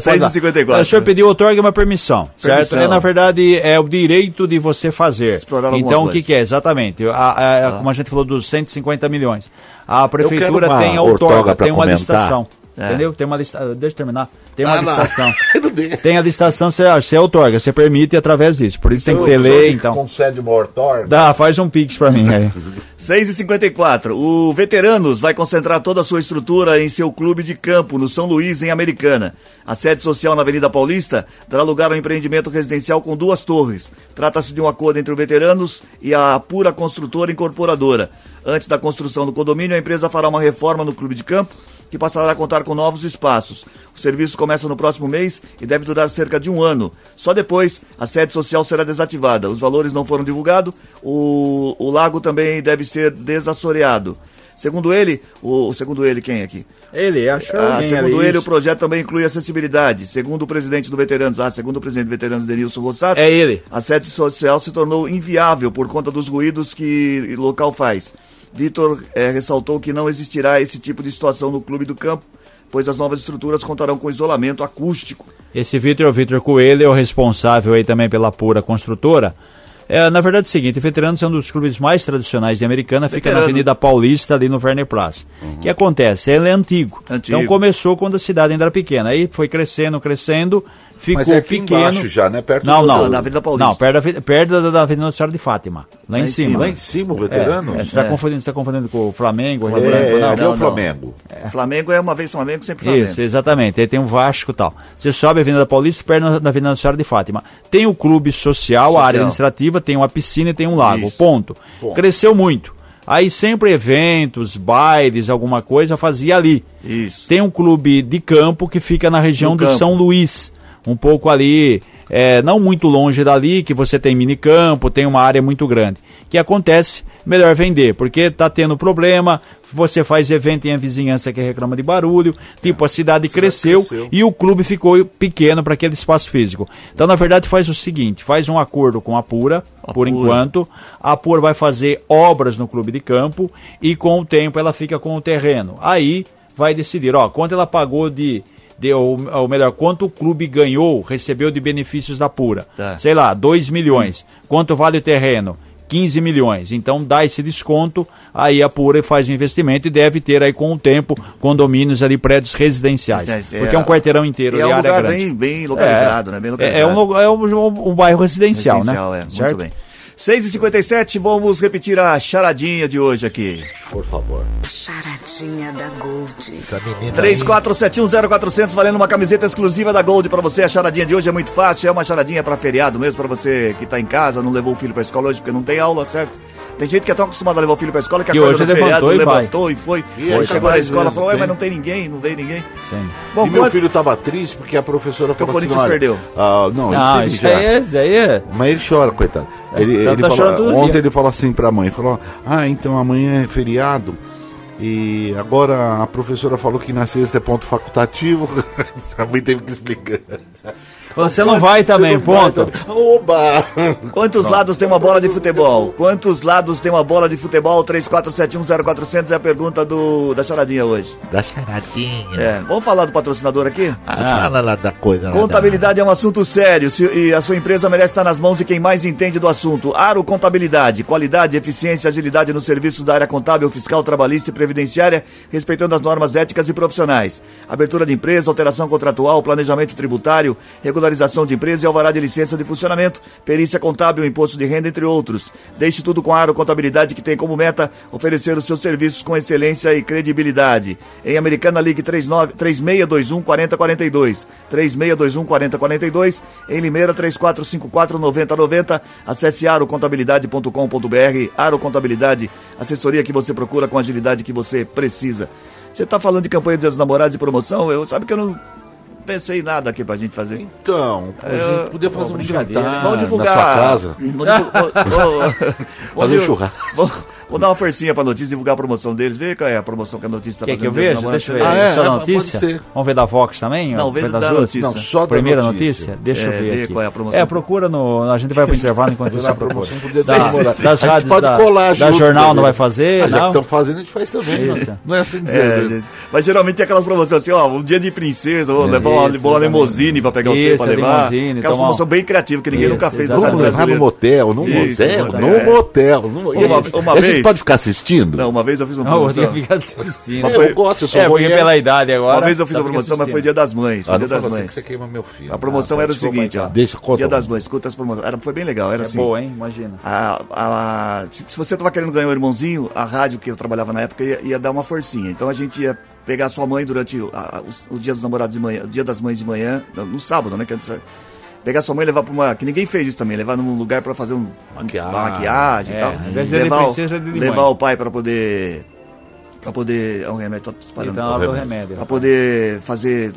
Olá, o senhor pediu outorga uma permissão, certo? É, na verdade, é o direito de você fazer. Explorar então, o que, que, é? Exatamente. A, a, a, ah. Como a gente falou dos 150 milhões. A prefeitura tem outorga, tem uma comentar. licitação. É. Entendeu? Tem uma lista. Deixa eu terminar. Tem uma Ah, licitação. (laughs) Tem a licitação, você, você outorga, você permite através disso. Por isso tem que ter Então, lei, então. Concede uma outorga. Dá, faz um pix pra mim aí. (laughs) 6 e 54 O Veteranos vai concentrar toda a sua estrutura em seu clube de campo, no São Luís, em Americana. A sede social na Avenida Paulista dará lugar a um empreendimento residencial com duas torres. Trata-se de um acordo entre o Veteranos e a Pura Construtora Incorporadora. Antes da construção do condomínio, a empresa fará uma reforma no clube de campo que passará a contar com novos espaços. O serviço começa no próximo mês e deve durar cerca de um ano. Só depois a sede social será desativada. Os valores não foram divulgados. O, o lago também deve ser desassoreado. Segundo ele, o segundo ele quem é aqui? Ele, achou Ah, segundo ele, o isso. projeto também inclui acessibilidade. Segundo o presidente do Veteranos, ah, segundo o presidente do Veteranos, Denilson Rossato, É ele. a sede social se tornou inviável por conta dos ruídos que o local faz. Vitor eh, ressaltou que não existirá esse tipo de situação no clube do campo, pois as novas estruturas contarão com isolamento acústico. Esse Vitor, o Vitor Coelho, é o responsável aí também pela Pura Construtora. É, na verdade é o seguinte, Veteranos é um dos clubes mais tradicionais de Americana, fica na Veterano. Avenida Paulista, ali no Werner Plaza. O que acontece? Ele é antigo. Antigo. Então começou quando a cidade ainda era pequena. Aí foi crescendo, crescendo, ficou Mas é aqui pequeno. embaixo já, né? Perto não, do- não, na Avenida Paulista. Não, perto da, perto da, da Avenida Nossa de Fátima. Lá, Lá em cima. cima. Lá em cima, o É, veterano? é, você está confundindo, você tá confundindo com o Flamengo, o É, Branco, não? é não, o não. Flamengo. Flamengo é uma vez Flamengo, sempre Flamengo. Isso, exatamente. Aí tem um Vasco e tal. Você sobe a Avenida Paulista, perto da da Avenida Nossa de Fátima. Tem o clube social, Social. a área administrativa, tem uma piscina e tem um lago. Isso. Ponto. Cresceu muito. Aí sempre eventos, bailes, alguma coisa fazia ali. Isso. Tem um clube de campo que fica na região No do campo. São Luís, um pouco ali, é, não muito longe dali, que você tem minicampo, tem uma área muito grande. O que acontece? Melhor vender, porque tá tendo problema, você faz evento em a vizinhança que reclama de barulho, tipo, a cidade cresceu, cresceu. e o clube ficou pequeno para aquele espaço físico. Então, na verdade, faz o seguinte, faz um acordo com a Pura, A por Pura. enquanto, a Pura vai fazer obras no clube de campo, e com o tempo ela fica com o terreno. Aí, vai decidir, ó, quanto ela pagou de, de ou, melhor, quanto o clube ganhou, recebeu de benefícios da Pura. Tá. Sei lá, 2 milhões. Quanto vale o terreno? 15 milhões. Então dá esse desconto, aí a Pura faz o investimento e deve ter aí com o tempo condomínios ali, prédios residenciais. É, é, porque é um quarteirão inteiro é de um área lugar grande. bem, bem localizado, né? Bem É, localizado. é um, é um, um- um bairro residencial, Residencial, né? é. Muito Certo? bem. 6h57, vamos repetir a charadinha de hoje aqui. Por favor. Charadinha da Gold. Essa menina 34710400 valendo uma camiseta exclusiva da Gold pra você. A charadinha de hoje é muito fácil, é uma charadinha pra feriado mesmo, pra você que tá em casa, não levou o filho pra escola hoje porque não tem aula, certo? Tem gente que é tão acostumada a levar o filho pra escola que Que acorda hoje no levantou e vai. levantou e foi. E Aí chegou na escola e vezes, falou, ué, mas não tem ninguém, não veio ninguém. Sim. Bom, e meu filho tava triste porque a professora o falou assim, Corinthians olha, perdeu. ah, não, Não, ele isso já... é- isso aí é. Mas ele chora, coitado. Ele, tá- ele tá chorando todo ontem dia. ele falou assim pra mãe, falou, ah, então amanhã é feriado. E agora a professora falou que na sexta é ponto facultativo. (laughs) a mãe teve que explicar. Você não vai também, ponto. Oba! Quantos lados tem uma bola de futebol? Quantos lados tem uma bola de futebol? 34710400 é a pergunta do, da charadinha hoje. da charadinha. É, vamos falar do patrocinador aqui? Ah, Fala lá da coisa. lá Contabilidade é um assunto sério se- e a sua empresa merece estar nas mãos de quem mais entende do assunto. Aro Contabilidade, qualidade, eficiência, agilidade nos serviços da área contábil, fiscal, trabalhista e previdenciária, respeitando as normas éticas e profissionais. Abertura de empresa, alteração contratual, planejamento tributário, regularização de empresa e alvará de licença de funcionamento, perícia contábil, imposto de renda, entre outros. Deixe tudo com a Aro Contabilidade, que tem como meta oferecer os seus serviços com excelência e credibilidade. Em Americana, ligue 39 3621 4042. 3621 4042. Em Limeira, 3454 9090. Acesse arocontabilidade.com.br. Aro Contabilidade, assessoria que você procura com a agilidade que você precisa. Você está falando de campanha dos namorados de promoção? Eu sabe que eu não pensei em nada aqui pra gente fazer. Então, a gente podia fazer um jantar Vamos divulgar. na sua casa. Vamos divu- vou- vou- vou Fazer um churrasco. Vou, dar uma forcinha pra notícia, divulgar a promoção deles. Vê qual é a promoção que a notícia tá Quer fazendo. que eu veja? Deixa eu ver. Ah, é? É, da notícia? Vamos ver da Vox também? Não, vê ver da das duas? notícia. Não, só da Primeira notícia. notícia? Deixa É, eu ver vê aqui. qual é a promoção. É, procura no. A gente vai pro intervalo enquanto você procura. Da- das A gente rádios pode da, colar da junto, jornal não vai fazer? Ah, já que não? estão fazendo, a gente faz também. Isso. Não, não é assim. É, né? Mas geralmente tem aquelas promoções assim, ó, um dia de princesa, ou levar uma, isso, exatamente. limousine pra pegar o seu Isso, pra levar. Aquelas promoções bem criativas que ninguém Isso, nunca fez. Vamos levar no motel, num Isso, motel, é. num motel. Uma- E a a vez- pode ficar assistindo? Não, uma vez eu fiz uma Não, promoção. eu fica assistindo. Mas foi- eu gosto, eu sou É, porque voyeur. pela idade agora. Uma vez eu fiz uma promoção, mas foi assistindo. dia das mães. Foi Ah, dia não das assim mães. que você queima meu filho. A promoção Ah, era o seguinte, ó. Deixa, conta. Dia das mães, escuta as promoções. Era, foi bem legal, era É assim. boa, hein? Imagina. A, a- se se você tava querendo ganhar um irmãozinho, a rádio que eu trabalhava na época ia, ia dar uma forcinha. Então a gente ia pegar a sua mãe durante o, a- a- os- o dia dos namorados de manhã, o dia das mães de manhã, no, no sábado, né? Que antes, pegar sua mãe e levar pra uma. Que ninguém fez isso também, levar num lugar pra fazer um, Maquiagem. uma maquiagem É, e tal. levar, princesa, de levar o pai pra poder. Pra poder. É um remédio, tô espalhando. Então, deu remédio. Pra poder fazer.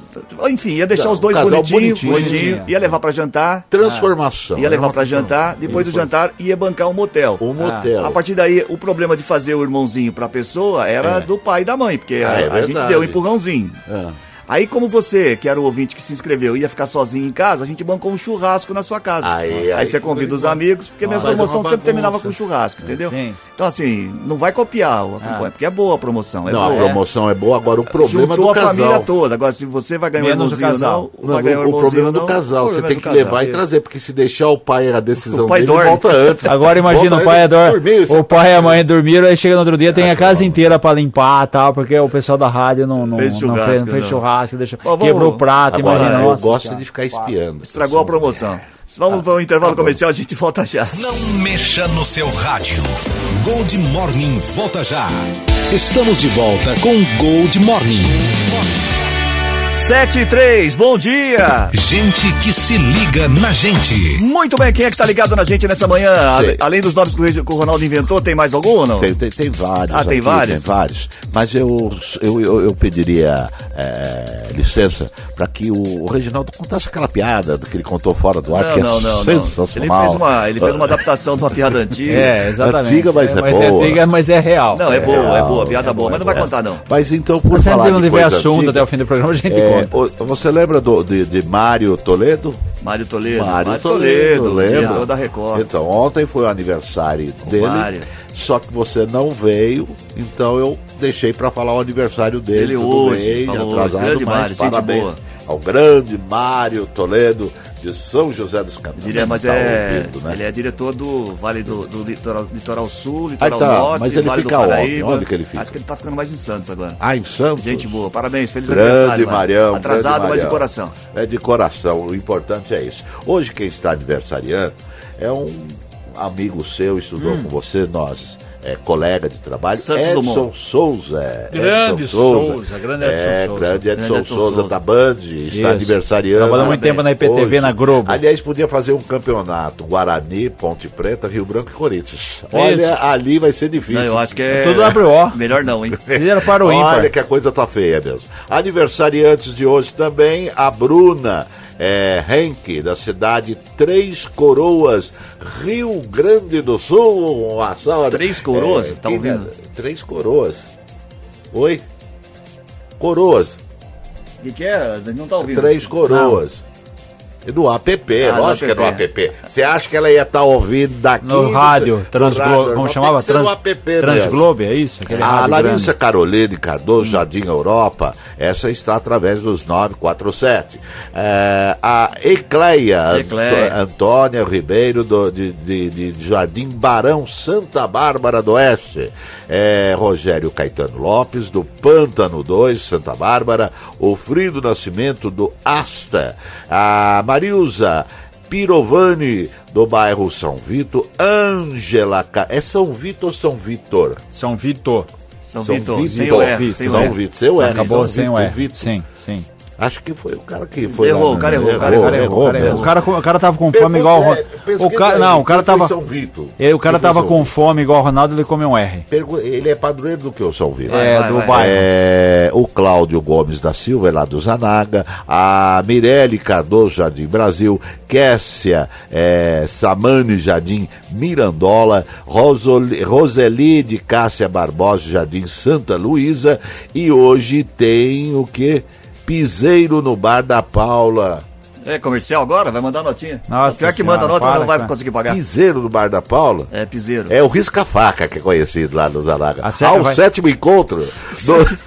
Enfim, ia deixar os dois bonitinhos, bonitinho. bonitinho, ia levar pra jantar. Transformação. Ia levar uma pra jantar, depois do jantar ia bancar um motel. Um motel. A partir daí, o problema de fazer o irmãozinho pra pessoa era É. do pai e da mãe, porque Ah, a, é a gente deu um empurrãozinho. É. Aí, como você, que era o ouvinte que se inscreveu, ia ficar sozinho em casa, a gente bancou um churrasco na sua casa. Aí- aí você convida os amigos, porque minha Mas é promoção sempre terminava com churrasco, entendeu? Sim. Então, assim, não vai copiar o acompanha, porque é boa a promoção. É Não, boa. a promoção é boa, agora o problema Juntou do a casal. família toda. Agora, se você vai ganhar Menos o casal. não, vai ganhar o irmãozinho problema do casal, o você tem que casal, levar e trazer, porque se deixar o pai a decisão O pai dele, dorme. volta antes. Agora imagina, o pai adora. O pai e a tá- mãe dormiram, aí chega no outro dia, tem a Acho casa inteira pra limpar e tal, porque o pessoal da rádio não, Fez churrasco, churrasco, deixou, vamos- quebrou o prato, Agora, imagina. eu nossa gosto senhora. de ficar espiando. Estragou a promoção. Vamos para o intervalo comercial, a gente volta já. Não mexa no seu rádio. Gold Morning volta já. Estamos de volta com Gold Morning. 7 e 3, bom dia! Gente que se liga na gente. Muito bem, quem é que tá ligado na gente nessa manhã? Sei. Além dos nomes que o Ronaldo inventou, tem mais algum ou não? Tem, tem, tem vários. Ah, tem aqui, vários? Tem vários. Mas eu, eu, eu, eu pediria é, licença para que o, o Reginaldo contasse aquela piada que ele contou fora do ar, Não, que é não, não, não. sensacional. Ele fez, uma, ele fez uma adaptação de uma piada (laughs) antiga. É, exatamente. Antiga, mas é mas boa. antiga, mas é real. Não, é boa, é real, boa, piada é boa, mas não vai contar não. Mas então, por Mas falar de tiver coisa assunto antiga, até o fim do programa, a gente é, o- você lembra do, de, de Mário Toledo? Mário Toledo. Mário Toledo, Toledo, lembra? diretor da Record. Então, ontem foi o aniversário dele. Mário. Só que você não veio, então eu deixei para falar o aniversário dele. Ele hoje, bem, falou atrasado, mas Mário, parabéns ao grande Mário Toledo de São José dos Campos. Diria, mas Tá é. ouvindo, né? Ele é diretor do Vale do, do litoral, litoral Sul, Litoral tá, Norte, mas ele Vale fica do? Paraíba. Onde que ele fica? Acho que ele tá ficando mais em Santos agora. Ah, em Santos? Gente boa, parabéns, feliz Grande aniversário. Marião. Atrasado, grande mas de coração. É de coração, o importante é isso. Hoje quem está aniversariando é um amigo seu, estudou com você, nós. É colega de trabalho. Santos Edson Dumont. Souza. Grande Edson Souza, grande Edson é, Souza. grande Edson, Grande Edson Souza, Souza. da Band, está Isso. aniversariando. Trabalhou muito tempo na IPTV, Hoje. na Globo. Aliás, podia fazer um campeonato Guarani, Ponte Preta, Rio Branco e Corinthians. Olha, ali vai ser difícil. Não, eu acho que é. Tudo WO. Melhor não, hein? Fizeram para o Olha ímpar. que a coisa tá feia mesmo. Aniversariantes de hoje também, a Bruna é, Henke, da cidade Três Coroas, Rio Grande do Sul. Uma salva. Três Coroas? Tá que- ouvindo? Três Coroas. Oi? Coroas. O que, que é? Não tá ouvindo. Três Coroas. E No app, Ah, lógico que é no app. Você acha que ela ia estar ouvindo daqui? No rádio, Transglobe, como chamava? Trans- app é isso? A rádio Larissa grande. Caroline Cardoso, Jardim Europa, essa está através dos 947. É, a Ecleia, Ecleia. Antônia Ribeiro, do- de, de- de Jardim Barão, Santa Bárbara do Oeste. É, Rogério Caetano Lopes, do Pântano 2, Santa Bárbara. O Frido Nascimento, do Asta. A Marilza Pirovani, do bairro São Vitor. Ângela... É São Vitor ou São Vitor? São Vitor. São São Vitor, Vitor. sem o R, o São R. Vitor, seu R. Acabou São sem o Vitor, R. Vitor. Sim, sim. Acho que foi o cara que foi. Errou, lá, o cara errou, o cara errou, O cara errou, o cara errou. mesmo. O cara, o cara tava com fome igual o é, cara, não, o cara tava. São Vitor? Ele- o cara tava São com fome igual o Ronaldo, ele comeu um R. Ele é padroeiro do que o São Vitor? É, vai, do vai. bairro. É, o Cláudio Gomes da Silva, é lá do Zanaga, a Mirelle Cardoso, Jardim Brasil, Kessia é, Samani, Jardim Mirandola, Rosoli- Roseli de Cássia Barbosa, Jardim Santa Luísa, e hoje tem o que? Piseiro no Bar da Paula. É comercial agora? Vai mandar notinha? Nossa Pior que senhora, manda nota, para, não vai cara. conseguir pagar. Piseiro no Bar da Paula? É, piseiro. É o Risca-Faca que é conhecido lá no Zanaga. A sétima Ao vai- sétimo encontro (laughs) do,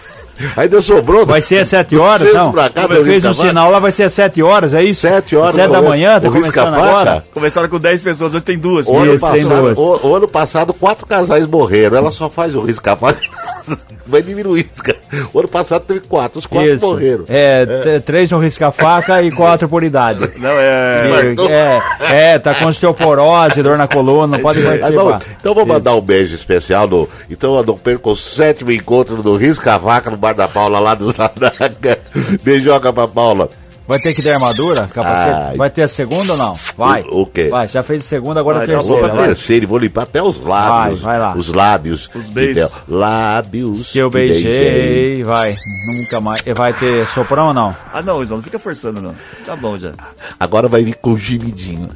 Ainda sobrou. Vai ser às 7 horas, não? pra cá, fez um sinal lá, vai ser às 7 horas, é isso? 7 horas. 7 da manhã, tá começando agora? Começaram com 10 pessoas, hoje tem duas. O ano, Isso, tem passado, duas. o, o ano passado, quatro casais morreram. Ela só faz o risca-faca. (laughs) Vai diminuir. cara. O ano passado teve quatro. Os quatro Isso. morreram. É, t- três no risca-faca e quatro por idade. (laughs) Não, é. É, é, tá com osteoporose, dor na coluna, não pode Aí participar. vamos- então vou mandar um beijo especial. No, então eu não perco o sétimo encontro do Risca-Vaca no Bar da Paula, lá do (laughs) Zanaga. Beijoca pra Paula. Vai ter que ter armadura? Capacete? Ai. Vai ter a segunda ou não? Vai. O- o quê? Vai, já fez a segunda, agora a Vai, tá Eu vou terceira. pra vai. terceira e vou limpar até os lábios. Vai, vai lá. Os lábios. Os beijos. Lábios. Que eu que beijei, vai. Nunca mais. Vai ter soprão ou não? Ah, não, Isão, não fica forçando, não. Tá bom já. Agora vai vir com o gemidinho.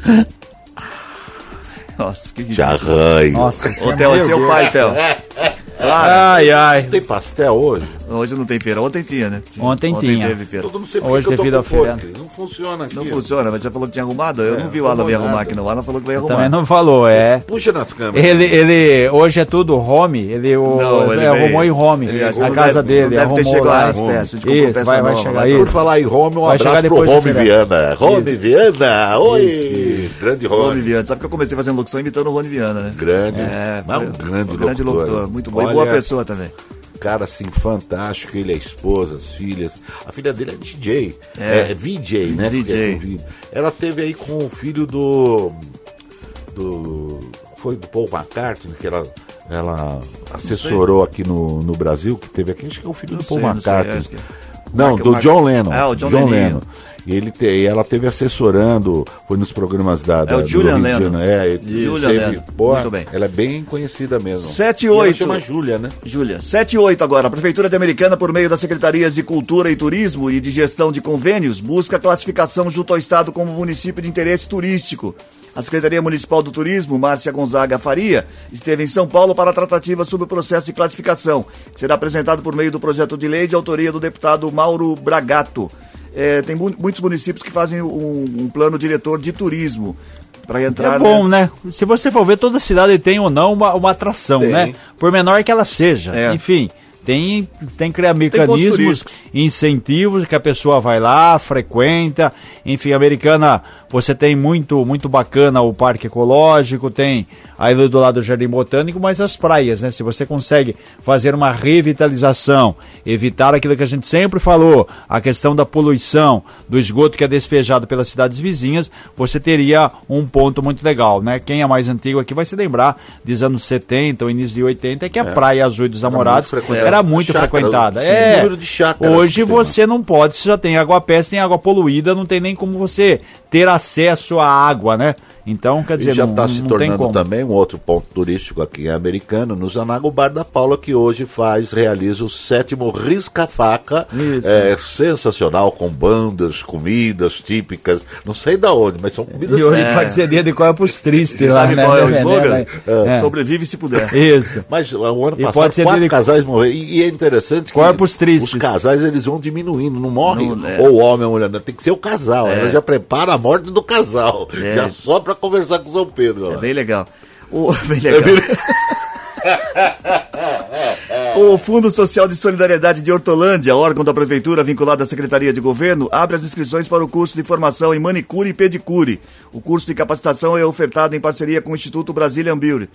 Nossa, que Te arranho. Nossa, Ô, Theo, é seu pai, Theo. (laughs) Claro. Ai, ai. Tem pastel hoje? Hoje não tem feira. Ontem tinha, né? Ontem tinha. teve feira. Eu não sei Hoje, devido ao. Cris. Não funciona aqui. Não funciona, mas você falou que tinha arrumado? Eu não vi o Alan vir arrumar aqui, não. O Alan falou que vai arrumar. Também não falou, é. Puxa nas câmeras. Ele, ele, hoje é tudo home, ele, o, Não, ele ele arrumou veio- em home, ele a casa deve- dele, deve ter arrumou chegado lá. as Isso, vai, vai chegar aí. Por falar em Home, um Vai abraço pro Home. Viana. Home Viana, oi! Grande Rony Home. Viana. Sabe que eu comecei fazendo locução imitando o Rony Viana, né? Grande. É, foi um grande, um grande locutor. locutor. Muito bom. E Olha, boa pessoa também. Cara, assim, fantástico. Ele é a esposa, as filhas. A filha dele é DJ. É. É, VJ, né? DJ. É. Ela teve aí com o filho do. Do. Foi do Paul McCartney, que ela. Ela assessorou aqui no, no Brasil, que teve aqui, acho que é o filho Não do Paul sei, sei, McCartney. é. Não, Mark- do Mark- John Lennon. Ah, o John Lennon. E ele te, ela teve assessorando, foi nos programas da. da É o Julian Lennon. É, Julian teve, Lennon. pô, Muito bem. Ela é bem conhecida mesmo. Sete e E ela oito. chama Júlia, né? Júlia, 7 e 8 agora. A Prefeitura de Americana, por meio das Secretarias de Cultura e Turismo e de Gestão de Convênios, busca classificação junto ao Estado como município de interesse turístico. A Secretaria Municipal do Turismo, Márcia Gonzaga Faria, esteve em São Paulo para a tratativa sobre o processo de classificação, que será apresentado por meio do projeto de lei de autoria do deputado Mauro Bragato. É, tem mu- muitos municípios que fazem um, um plano diretor de turismo para entrar. É bom, nessa- né? Se você for ver, toda cidade tem ou não uma, uma atração, Tem. né? Por menor que ela seja. É. Enfim, tem, tem que criar mecanismos, incentivos que a pessoa vai lá, frequenta. Enfim, americana, você tem muito, muito bacana o parque ecológico, tem aí do lado do Jardim Botânico, mas as praias, né? Se você consegue fazer uma revitalização, evitar aquilo que a gente sempre falou, a questão da poluição, do esgoto que é despejado pelas cidades vizinhas, você teria um ponto muito legal, né? Quem é mais antigo aqui vai se lembrar dos anos 70, o início de 80, que a Praia Azul dos Namorados muito frequentada. era muito Chácara, frequentada. É, número de chácaras hoje tem você não pode, você já tem água pés, tem água poluída, não tem nem como você ter acesso à água, né? Então, quer dizer, E já está se tornando também um outro ponto turístico aqui em Americano, no Zanaga, o Bar da Paula, que hoje faz, realiza o sétimo Risca-Faca. Isso. É sensacional, com bandas, comidas típicas, não sei da onde, mas são comidas E hoje pode ser dia de qual é pros tristes lá, sabe né? qual é o Né, (laughs) slogan? né, né? Sobrevive se puder. Isso. Mas uh, o ano E passado quatro dele- casais morreram. E, e é interessante que Corpos tristes. os casais eles vão diminuindo, não morre Não, é. ou o homem ou a mulher, não, tem que ser o casal. Ela já prepara a morte do casal, É. já só para conversar com São Pedro. É bem legal. O, (laughs) bem legal. (laughs) O Fundo Social de Solidariedade de Hortolândia, órgão da Prefeitura vinculado à Secretaria de Governo, abre as inscrições para o curso de formação em manicure e pedicure. O curso de capacitação é ofertado em parceria com o Instituto Brazilian Beauty.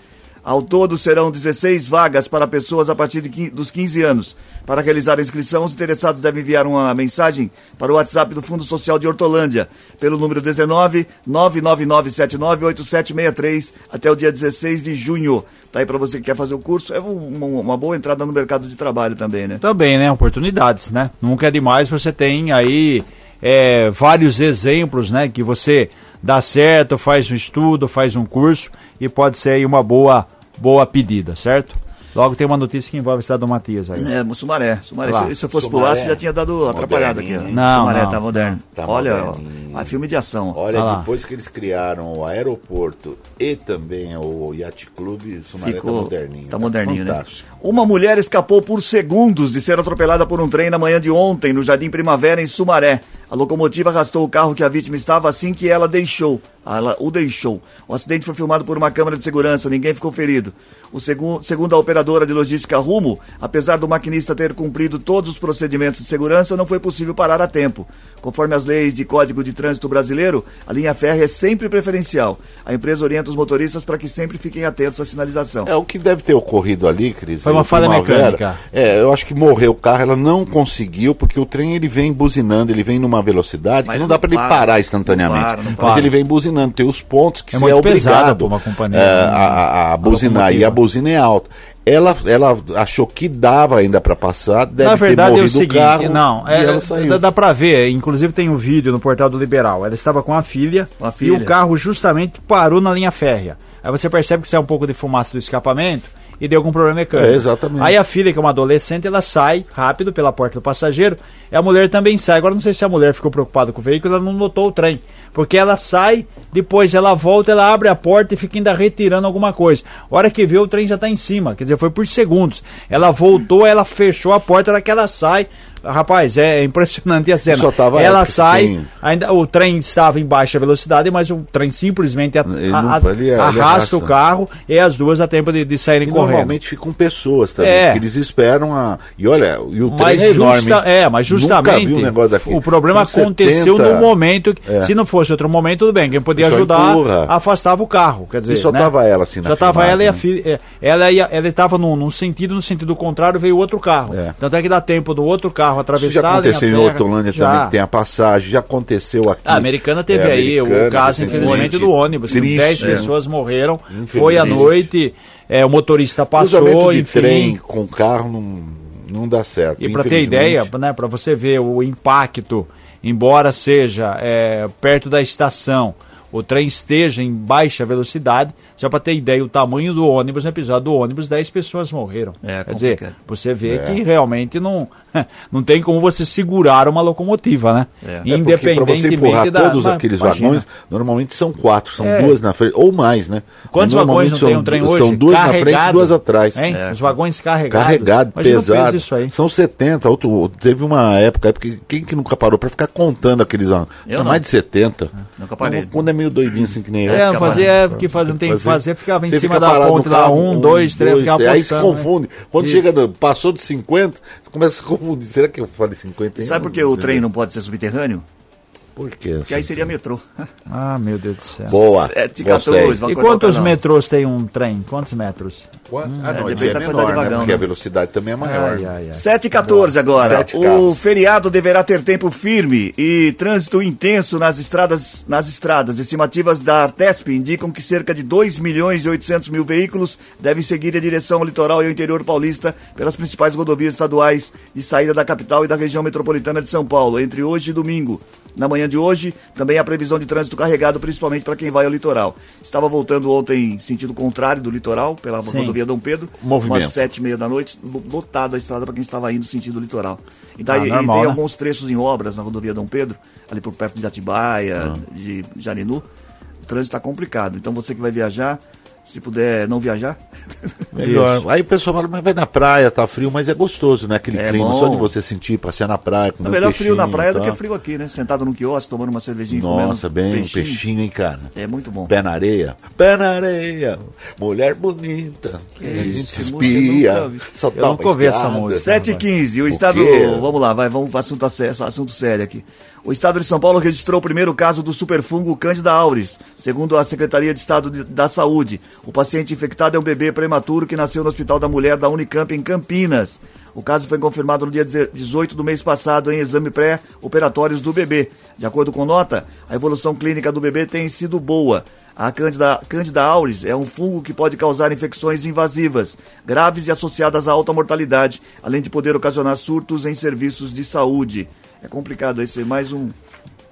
Ao todo, serão 16 vagas para pessoas a partir de dos 15 anos. Para realizar a inscrição, os interessados devem enviar uma mensagem para o WhatsApp do Fundo Social de Hortolândia, pelo número 19 999798763 até o dia 16 de junho. Tá aí para você que quer fazer o curso. É um- uma, uma boa entrada no mercado de trabalho também, né? Também, né? Oportunidades, né? Nunca é demais, você tem aí é, vários exemplos, né? Que você dá certo, faz um estudo, faz um curso e pode ser aí uma boa, boa pedida, certo? Logo tem uma notícia que envolve o estado do Matias aí. É, Sumaré. Sumaré. Lá. Se, se eu fosse Sumaré. pular, você já tinha dado atrapalhado aqui. ó. Não, Sumaré não, tá moderno. Tá Olha, ó, a filme de ação. Olha, Ah depois que eles criaram o aeroporto e também o Yacht Club, Sumaré Ficou, tá moderninho. Tá moderninho, né? Fantástico. Uma mulher escapou por segundos de ser atropelada por um trem na manhã de ontem, no Jardim Primavera, em Sumaré. A locomotiva arrastou o carro que a vítima estava assim que ela deixou. Ela o deixou. O acidente foi filmado por uma câmera de segurança, ninguém ficou ferido. O segu segundo a operadora de logística Rumo, apesar do maquinista ter cumprido todos os procedimentos de segurança, não foi possível parar a tempo. Conforme as leis de Código de Trânsito Brasileiro, a linha férrea é sempre preferencial. A empresa orienta os motoristas para que sempre fiquem atentos à sinalização. É o que deve ter ocorrido ali, Cris. Foi uma falha mecânica. É, eu acho que morreu o carro, ela não conseguiu, porque o trem ele vem buzinando, ele vem numa velocidade Mas que não não dá para ele para, parar instantaneamente. não para, não Mas para. ele vem buzinando, tem os pontos que É você é muito pesado obrigado companhia, é, né? a, a- a buzinar, e a buzina é alta. Ela, ela achou que dava ainda para passar, deve Na verdade ter é o morrido seguinte, o carro não, e é, ela saiu. dá, dá pra ver, inclusive tem um vídeo no portal do Liberal. Ela estava com a filha, a e filha. o carro justamente parou na linha férrea. Aí você percebe que sai um pouco de fumaça do escapamento e deu algum problema mecânico. É, exatamente. Aí a filha, que é uma adolescente, ela sai rápido pela porta do passageiro e a mulher também sai. Agora não sei se a mulher ficou preocupada com o veículo, ela não notou o trem. Porque ela sai, depois ela volta, ela abre a porta e fica ainda retirando alguma coisa. A hora que vê, o trem já está em cima. Quer dizer, foi por segundos. Ela voltou, ela fechou a porta, a hora que ela sai. Rapaz, é impressionante a cena. Ela que sai, tem- ainda o trem estava em baixa velocidade, mas o trem simplesmente a- Ele não- a- ele- ele arrasta, arrasta. o carro e as duas a tempo de, de saírem E correndo. normalmente ficam pessoas também, É. que eles esperam a. E olha, e o trem Mas, é enorme. justa- é, mas justamente um o problema São aconteceu 70 no momento. que- É. Se não fosse outro momento, tudo bem. Quem podia ajudar empurra. afastava o carro. Quer dizer, só né? tava ela, assim, na Só tava ela e a filmagem, filha. é, Ela ia, ela estava num, num sentido, no sentido contrário, veio outro carro. É. Tanto é que dá tempo do outro carro Isso atravessar. já a linha aconteceu em. Hortolândia Já. também, que tem a passagem, já aconteceu aqui. A americana teve É, aí Americana, o caso, infelizmente, do ônibus. Triste, 10 é. pessoas morreram. Foi à noite, é, o motorista passou, de enfim. trem com carro não, não dá certo. E para ter ideia, né, para você ver o impacto, embora seja é, perto da estação, o trem esteja em baixa velocidade, só para ter ideia o tamanho do ônibus, no episódio do ônibus, 10 pessoas morreram. É, Quer dizer, você vê É. que realmente não, (laughs) não tem como você segurar uma locomotiva, né? É. É porque você Independentemente empurrar da. todos mas, aqueles imagina. vagões, normalmente são quatro, são É. duas na frente, ou mais, né? Quantos vagões não normalmente tem são um trem hoje? São duas na frente e Carregado, duas atrás. É. Os vagões carregados. Carregado, pesado. Isso aí. São 70. Outro, teve uma época, época que quem que nunca parou pra ficar contando aqueles anos? Eu não. mais de 70. Nunca parei. Quando- é meio doidinho assim que nem eu. É, fazia é, que faz, não tem que Fazer- ficava em Você cima fica da ponte lá, carro, um, dois, três, ficava três, Aí se né? confunde. Quando Isso. chega, no- passou de 50, você começa a confundir. Será que eu falei 50? hein? Sabe por que o trem não pode ser subterrâneo? Por quê? Porque aí seria metrô. Ah, meu Deus do céu. Boa. 7, gostei. 14, vamos E quantos metrôs tem um trem? Quantos metros? Quanto? Ah, É, não, depende é da menor, né? vagão, Porque né? a velocidade também é maior. Ai, ai, ai. 7 e 14 agora. Sete, o feriado deverá ter tempo firme e trânsito intenso nas estradas. Nas estradas. Estimativas da Artesp indicam que cerca de 2 milhões e 800 mil veículos devem seguir a direção ao litoral e ao interior paulista pelas principais rodovias estaduais de saída da capital e da região metropolitana de São Paulo, entre hoje e domingo. Na manhã de hoje, também há previsão de trânsito carregado, principalmente para quem vai ao litoral. Estava voltando ontem em sentido contrário do litoral, pela Sim. rodovia Dom Pedro, Movimento. umas sete e meia da noite, lo- lotada a estrada para quem estava indo sentido litoral. E, daí, Ah, normal, e tem né? alguns trechos em obras na rodovia Dom Pedro, ali por perto de Atibaia, Ah. de Jarinu. O trânsito está complicado. Então você que vai viajar, se puder não viajar, Melhor. Isso. Aí o pessoal fala, mas vai na praia, tá frio, mas é gostoso, né? Aquele É clima, bom. só de você sentir, passear na praia, comer é um melhor frio na peixinho praia do que frio aqui, né? Sentado num quiosque, tomando uma cervejinha, Nossa, bem um peixinho, hein, cara? É muito bom. Pé na areia. Pé na areia. Mulher bonita. Que a gente isso, espia. Só dá uma essa música. 7 e 15 o O estado. quê? Vamos lá, vai, vamos para assunto, assunto sério aqui. O estado de São Paulo registrou o primeiro caso do superfungo Candida auris. Segundo a Secretaria de Estado de- da Saúde, o paciente infectado é um bebê prematuro que nasceu no Hospital da Mulher da Unicamp em Campinas. O caso foi confirmado no dia 18 do mês passado em exame pré-operatórios do bebê. De acordo com nota, a evolução clínica do bebê tem sido boa. A Candida, Candida auris é um fungo que pode causar infecções invasivas, graves e associadas a alta mortalidade, além de poder ocasionar surtos em serviços de saúde. É complicado esse é mais um.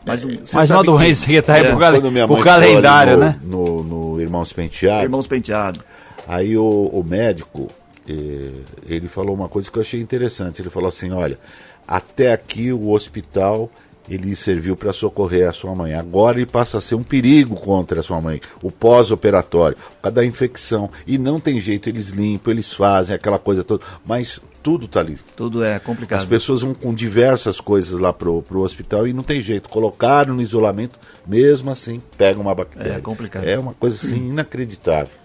Mais um. Mais uma doença que tá aí é, pro, cal- calendário, no, né? No, no Irmãos Penteado, Irmãos penteado. Aí o, o médico, eh, ele falou uma coisa que eu achei interessante. Ele falou assim, olha, até aqui o hospital ele serviu para socorrer a sua mãe. Agora ele passa a ser um perigo contra a sua mãe, o pós-operatório, por causa da infecção. E não tem jeito, eles limpam, eles fazem aquela coisa toda. Mas tudo tá ali. Tudo é complicado. As pessoas vão com diversas coisas lá pro, pro hospital e não tem jeito. Colocaram no isolamento, mesmo assim, pega uma bactéria. É complicado. É uma coisa assim inacreditável.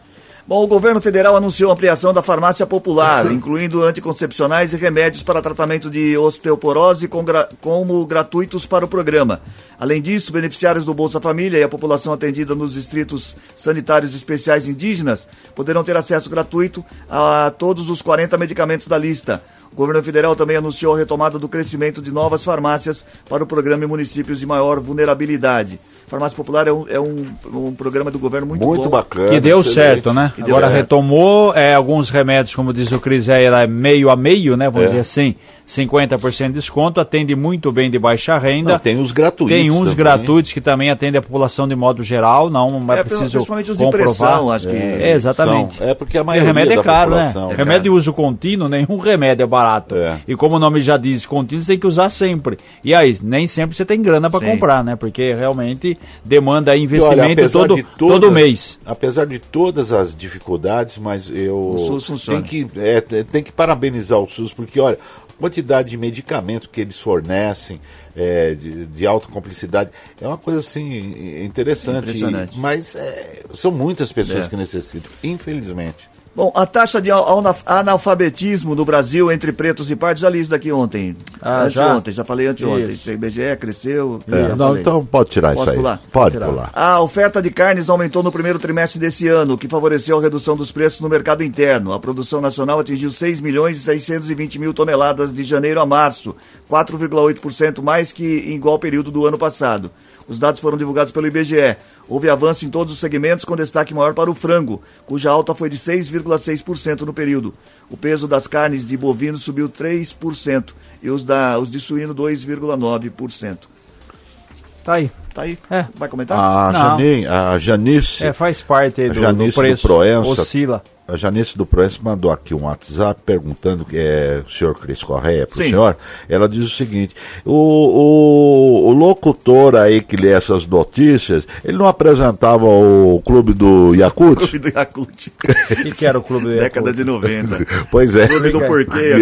Bom, o governo federal anunciou a ampliação da farmácia popular, incluindo anticoncepcionais e remédios para tratamento de osteoporose gra como gratuitos para o programa. Além disso, beneficiários do Bolsa Família e a população atendida nos distritos sanitários especiais indígenas poderão ter acesso gratuito a todos os 40 medicamentos da lista. O governo federal também anunciou a retomada do crescimento de novas farmácias para o programa em municípios de maior vulnerabilidade. Farmácia Popular é um, é um, um programa do governo muito, Muito bom. bacana. Que deu excelente. certo, né? Deu Agora certo. retomou é, alguns remédios, como diz o Cris, era meio a meio, né? Vamos É. dizer assim, 50% de desconto, atende muito bem de baixa renda. Não, tem os gratuitos. Tem uns também. gratuitos que também atendem a população de modo geral, não é, É, preciso principalmente os de comprovar. pressão, acho que- É, exatamente. São. É porque a E maioria remédio é da caro, né? população- remédio de uso contínuo, nenhum remédio é barato. É. E como o nome já diz, contínuo você tem que usar sempre. E aí, nem sempre você tem grana para comprar, né? Porque realmente demanda olha, investimento apesar todo, de todas- todo mês. Apesar de todas as dificuldades, mas eu O SUS funciona. tem que é, tem- tem que parabenizar o SUS porque olha a quantidade de medicamento que eles fornecem é, de, de alta complicidade é uma coisa assim interessante. Impressionante. E- mas é, são muitas pessoas É. que necessitam, infelizmente. Bom, a taxa de analfabetismo no Brasil entre pretos e pardos já li isso daqui ontem. Ah, já? anteontem, já? falei anteontem. Isso. O IBGE cresceu. É, já não, falei. então pode tirar Posso isso aí. pular? Pode Tirar. pular. A oferta de carnes aumentou no primeiro trimestre desse ano, o que favoreceu a redução dos preços no mercado interno. A produção nacional atingiu 6 milhões e 620 mil toneladas de janeiro a março, 4,8% mais que em igual período do ano passado. Os dados foram divulgados pelo IBGE. Houve avanço em todos os segmentos, com destaque maior para o frango, cuja alta foi de 6,6% no período. O peso das carnes de bovino subiu 3% e os, da, os de suíno 2,9%. Tá aí. Tá aí? É. Vai comentar? A, Não. Jani, a Janice, É, faz parte aí do, do Janice do preço. Proença. Oscila. A Janice do Proença mandou aqui um WhatsApp perguntando que é o senhor Cris Correia para o senhor. Ela diz o seguinte: o, o, o locutor aí que lê essas notícias, ele não apresentava o clube do Yakult? Clube do Yakult. O (laughs) que, que era o clube do Década de 90. (laughs) Pois é. Clube do porquê. (laughs)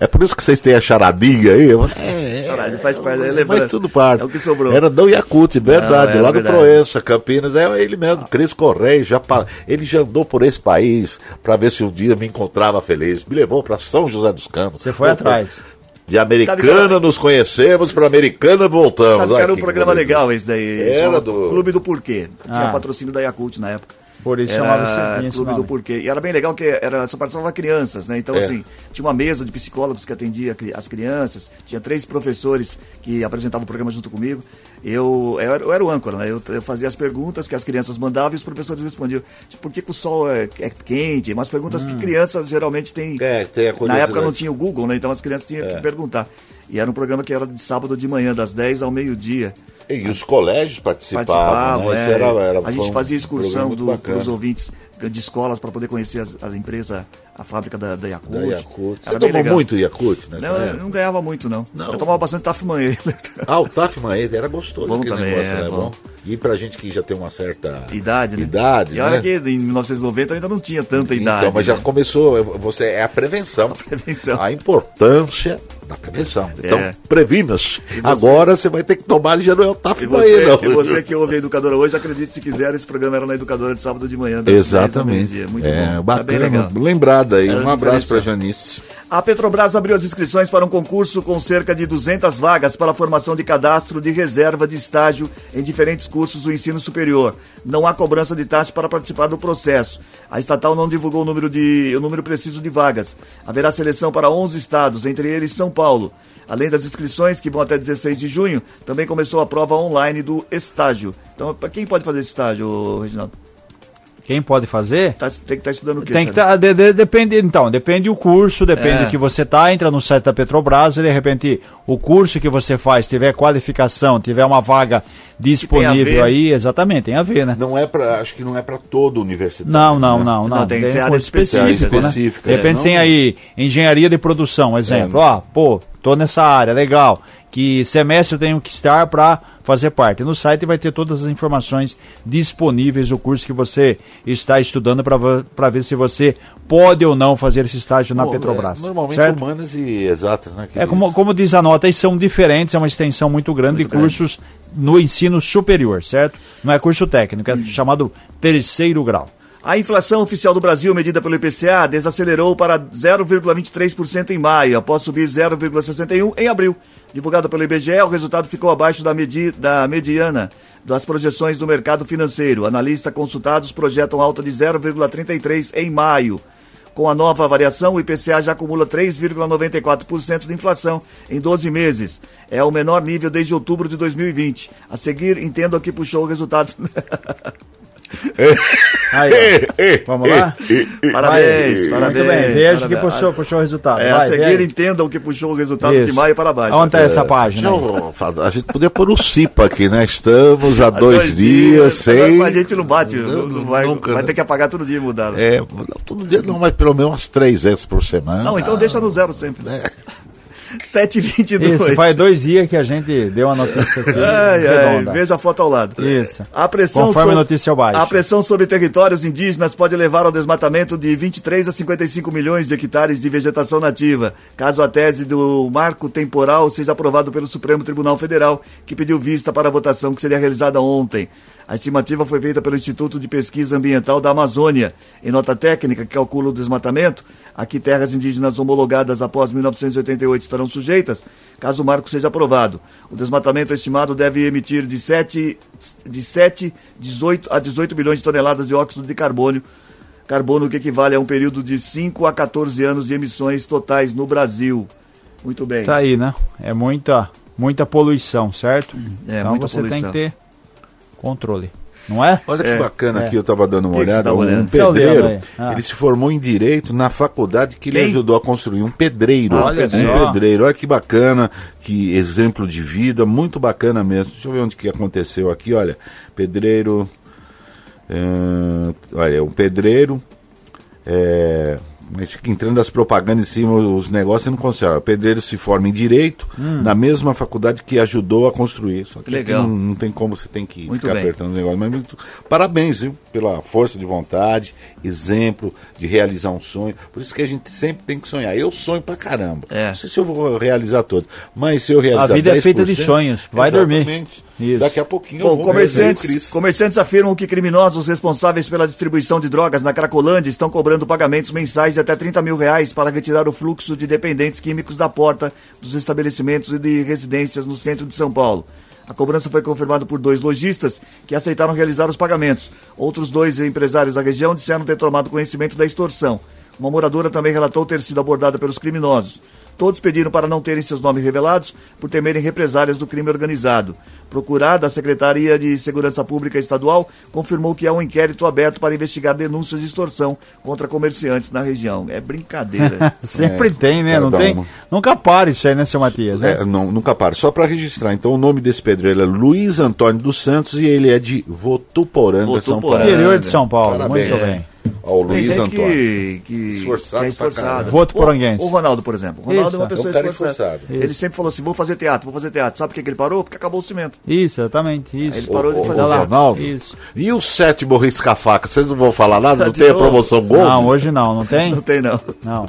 É, é por isso que vocês têm a charadinha aí. É, Caralho, faz parte, é mas tudo parte. É o que sobrou. Era do Yakult, verdade, Não, é lá do verdade. Proença, Campinas. É ele mesmo, Cris Correia. Já, ele já andou por esse país para ver se um dia me encontrava feliz. Me levou para São José dos Campos. Você foi atrás. De Americana era- nos conhecemos, para Americana voltamos. Sabe que era um programa legal esse daí. Era do- Clube do Porquê. Tinha Ah. patrocínio da Yakult na época. Por isso era chamava-se tinha esse Clube do Porquê. E era bem legal que era, só participava crianças, né? Então, É. assim, tinha uma mesa de psicólogos que atendia as crianças, tinha três professores que apresentavam o programa junto comigo. Eu, eu, era, eu era o âncora, né? Eu, eu fazia as perguntas que as crianças mandavam e os professores respondiam. Tipo, por que, que o sol é, é quente? Umas perguntas que crianças geralmente têm. Hum. É, tem a Na época não tinha o Google, né? Então as crianças tinham que perguntar. E era um programa que era de sábado de manhã, das 10 ao meio-dia. E os colégios participavam. Participavam, né? É. era, era- a gente um fazia excursão muito do, ouvintes de escolas para poder conhecer as, as empresas, a fábrica da, da Yakult. Da Yakult. Você tomou legal. muito Yakult nessa Não, eu época? não ganhava muito, não. Não. Eu tomava bastante Tafmanhê. Ah, o Taf Maeda era gostoso Bom também, negócio, é, né? bom. E pra gente que já tem uma certa idade, né? idade, E olha né? que em 1990 eu ainda não tinha tanta idade. Então, mas já né? começou, você é a prevenção. Prevenção. A importância da prevenção. Então, É. previna-se. Agora você vai ter que tomar já não é o Taf Maeda, você, não. e você que ouve a Educadora hoje, acredite se quiser, esse programa era na Educadora de sábado de manhã. (laughs) das 10 ao Exatamente. Muito é, bom. Tá bem bacana. legal. Lembrada aí. Era um abraço diferencial. Janice. A Petrobras abriu as inscrições para um concurso com cerca de 200 vagas para a formação de cadastro de reserva de estágio em diferentes cursos do ensino superior. Não há cobrança de taxa para participar do processo. A estatal não divulgou o número, de, o número preciso de vagas. Haverá seleção para 11 estados, entre eles São Paulo. Além das inscrições, que vão até 16 de junho, também começou a prova online do estágio. Então, para quem pode fazer esse estágio, Reginaldo? Quem pode fazer? Tá- tem que estar estudando o quê? Tem que tá, de- de- depende, então, depende o curso, depende É. do que você tá, entra no site da Petrobras e de repente o curso que você faz, tiver qualificação, tiver uma vaga disponível aí, exatamente, tem a ver, né? Não é para, acho que não é para toda a universidade. Não, não, né? não, não. Não, tem que ser área específica, né? específica, De repente é, tem não- aí engenharia de produção, exemplo. É, Ó, pô, tô nessa área, legal. que semestre eu tenho que estar para fazer parte. No site vai ter todas as informações disponíveis, o curso que você está estudando para ver se você pode ou não fazer esse estágio na Bom, Petrobras. é, normalmente certo? humanas e exatas, né? É como, como diz a nota, são diferentes, é uma extensão muito grande Muito de cursos no ensino superior, certo? Não é curso técnico, é chamado terceiro grau. A inflação oficial do Brasil, medida pelo IPCA, desacelerou para 0,23% em maio, após subir 0,61% em abril. Divulgado pelo IBGE, o resultado ficou abaixo da, medi da mediana das projeções do mercado financeiro. Analistas consultados projetam alta de 0,33% em maio. Com a nova variação, o IPCA já acumula 3,94% de inflação em 12 meses. É o menor nível desde outubro de 2020. A seguir, entenda o que puxou o resultado. (laughs) (laughs) Aí, ó. Vamos lá? Parabéns, parabéns. Muito bem, veja que puxou, puxou o resultado. É, Vai, a seguir, veja. entendam o que puxou o resultado Isso. de maio para baixo. Onde está essa página? Fazer- a gente podia pôr o CIPA aqui, né? Estamos há Há dois, dias, agora sem. A gente não bate, não, não vai, nunca, vai né? ter que apagar todo dia e mudar. É, não, todo dia não, mas pelo menos umas três vezes por semana. Não, então deixa no zero sempre. É. 7h22. Isso, faz dois dias que a gente deu a notícia aqui. (laughs) Ai, ai, veja a foto ao lado. Isso. A pressão Conforme a sobre- notícia abaixo. A pressão sobre territórios indígenas pode levar ao desmatamento de 23 a 55 milhões de hectares de vegetação nativa, caso a tese do marco temporal seja aprovado pelo Supremo Tribunal Federal, que pediu vista para a votação que seria realizada ontem. A estimativa foi feita pelo Instituto de Pesquisa Ambiental da Amazônia. Em nota técnica que calcula o desmatamento, a que terras indígenas homologadas após 1988 estarão sujeitas, caso o marco seja aprovado. O desmatamento estimado deve emitir de 7, de 7 18 a 18 bilhões de toneladas de óxido de carbono, carbono que equivale a um período de 5 a 14 anos de emissões totais no Brasil. Muito bem. Tá aí, né? É muita, muita poluição, certo? É, então muita você poluição. tem que ter controle, não é? Olha que É, bacana é. aqui, eu estava dando uma Que que olhada. tá um olhando? Tá olhando pedreiro. Ah. ele se formou em direito na faculdade que ele Quem? ajudou a construir. Um pedreiro. Olha um só. pedreiro. Olha que bacana, que exemplo de vida, muito bacana mesmo. Deixa eu ver onde que aconteceu aqui, olha. Pedreiro. é, olha, um pedreiro. É, mas fica entrando as propagandas em cima, os negócios, você não consegue. O pedreiro se forma em direito na mesma faculdade que ajudou a construir. Só que Legal. não, não tem como você tem que Muito ficar bem. apertando o negócio. Mas muito, parabéns, viu? Pela força de vontade, exemplo de realizar um sonho. Por isso que a gente sempre tem que sonhar. Eu sonho pra caramba. É. Não sei se eu vou realizar todo. Mas se eu realizar A vida é feita de 10%, sonhos. Vai dormir. Isso. Daqui a pouquinho eu Bom, vou comerciantes, comerciantes afirmam que criminosos responsáveis pela distribuição de drogas na Cracolândia estão cobrando pagamentos mensais de até 30 mil reais para retirar o fluxo de dependentes químicos da porta dos estabelecimentos e de residências no centro de São Paulo. A cobrança foi confirmada por dois lojistas que aceitaram realizar os pagamentos. Outros dois empresários da região disseram ter tomado conhecimento da extorsão. Uma moradora também relatou ter sido abordada pelos criminosos. Todos pediram para não terem seus nomes revelados por temerem represálias do crime organizado. Procurada, a Secretaria de Segurança Pública Estadual confirmou que há um inquérito aberto para investigar denúncias de extorsão contra comerciantes na região. É brincadeira. (laughs) Sempre É, tem, né? pra Não tem. uma- Nunca para isso aí, né, seu Matias? Né? É, não, nunca para. Só para registrar. Então, o nome desse pedreiro é Luiz Antônio dos Santos e ele é de Votuporanga, São Paulo. Votuporanga. Interior de São Paulo. Parabéns. Muito bem. Ó, o Tem Luiz gente Antônio. que, que, Esforçado que é esforçado. Voto poranguense. O, o Ronaldo, por exemplo. O Ronaldo Isso, é uma pessoa É um cara esforçada. Ele sempre falou assim: vou fazer teatro, vou fazer teatro. Sabe por que, ele parou? Porque acabou o cimento. Isso, exatamente. Isso. Ele parou de Ô, fazer lá. Ronaldo. Isso. E o sétimo risca-faca? Vocês não vão falar nada? Não De tem a promoção Gold? Não, hoje não, não tem? (laughs) Não tem, não. Não.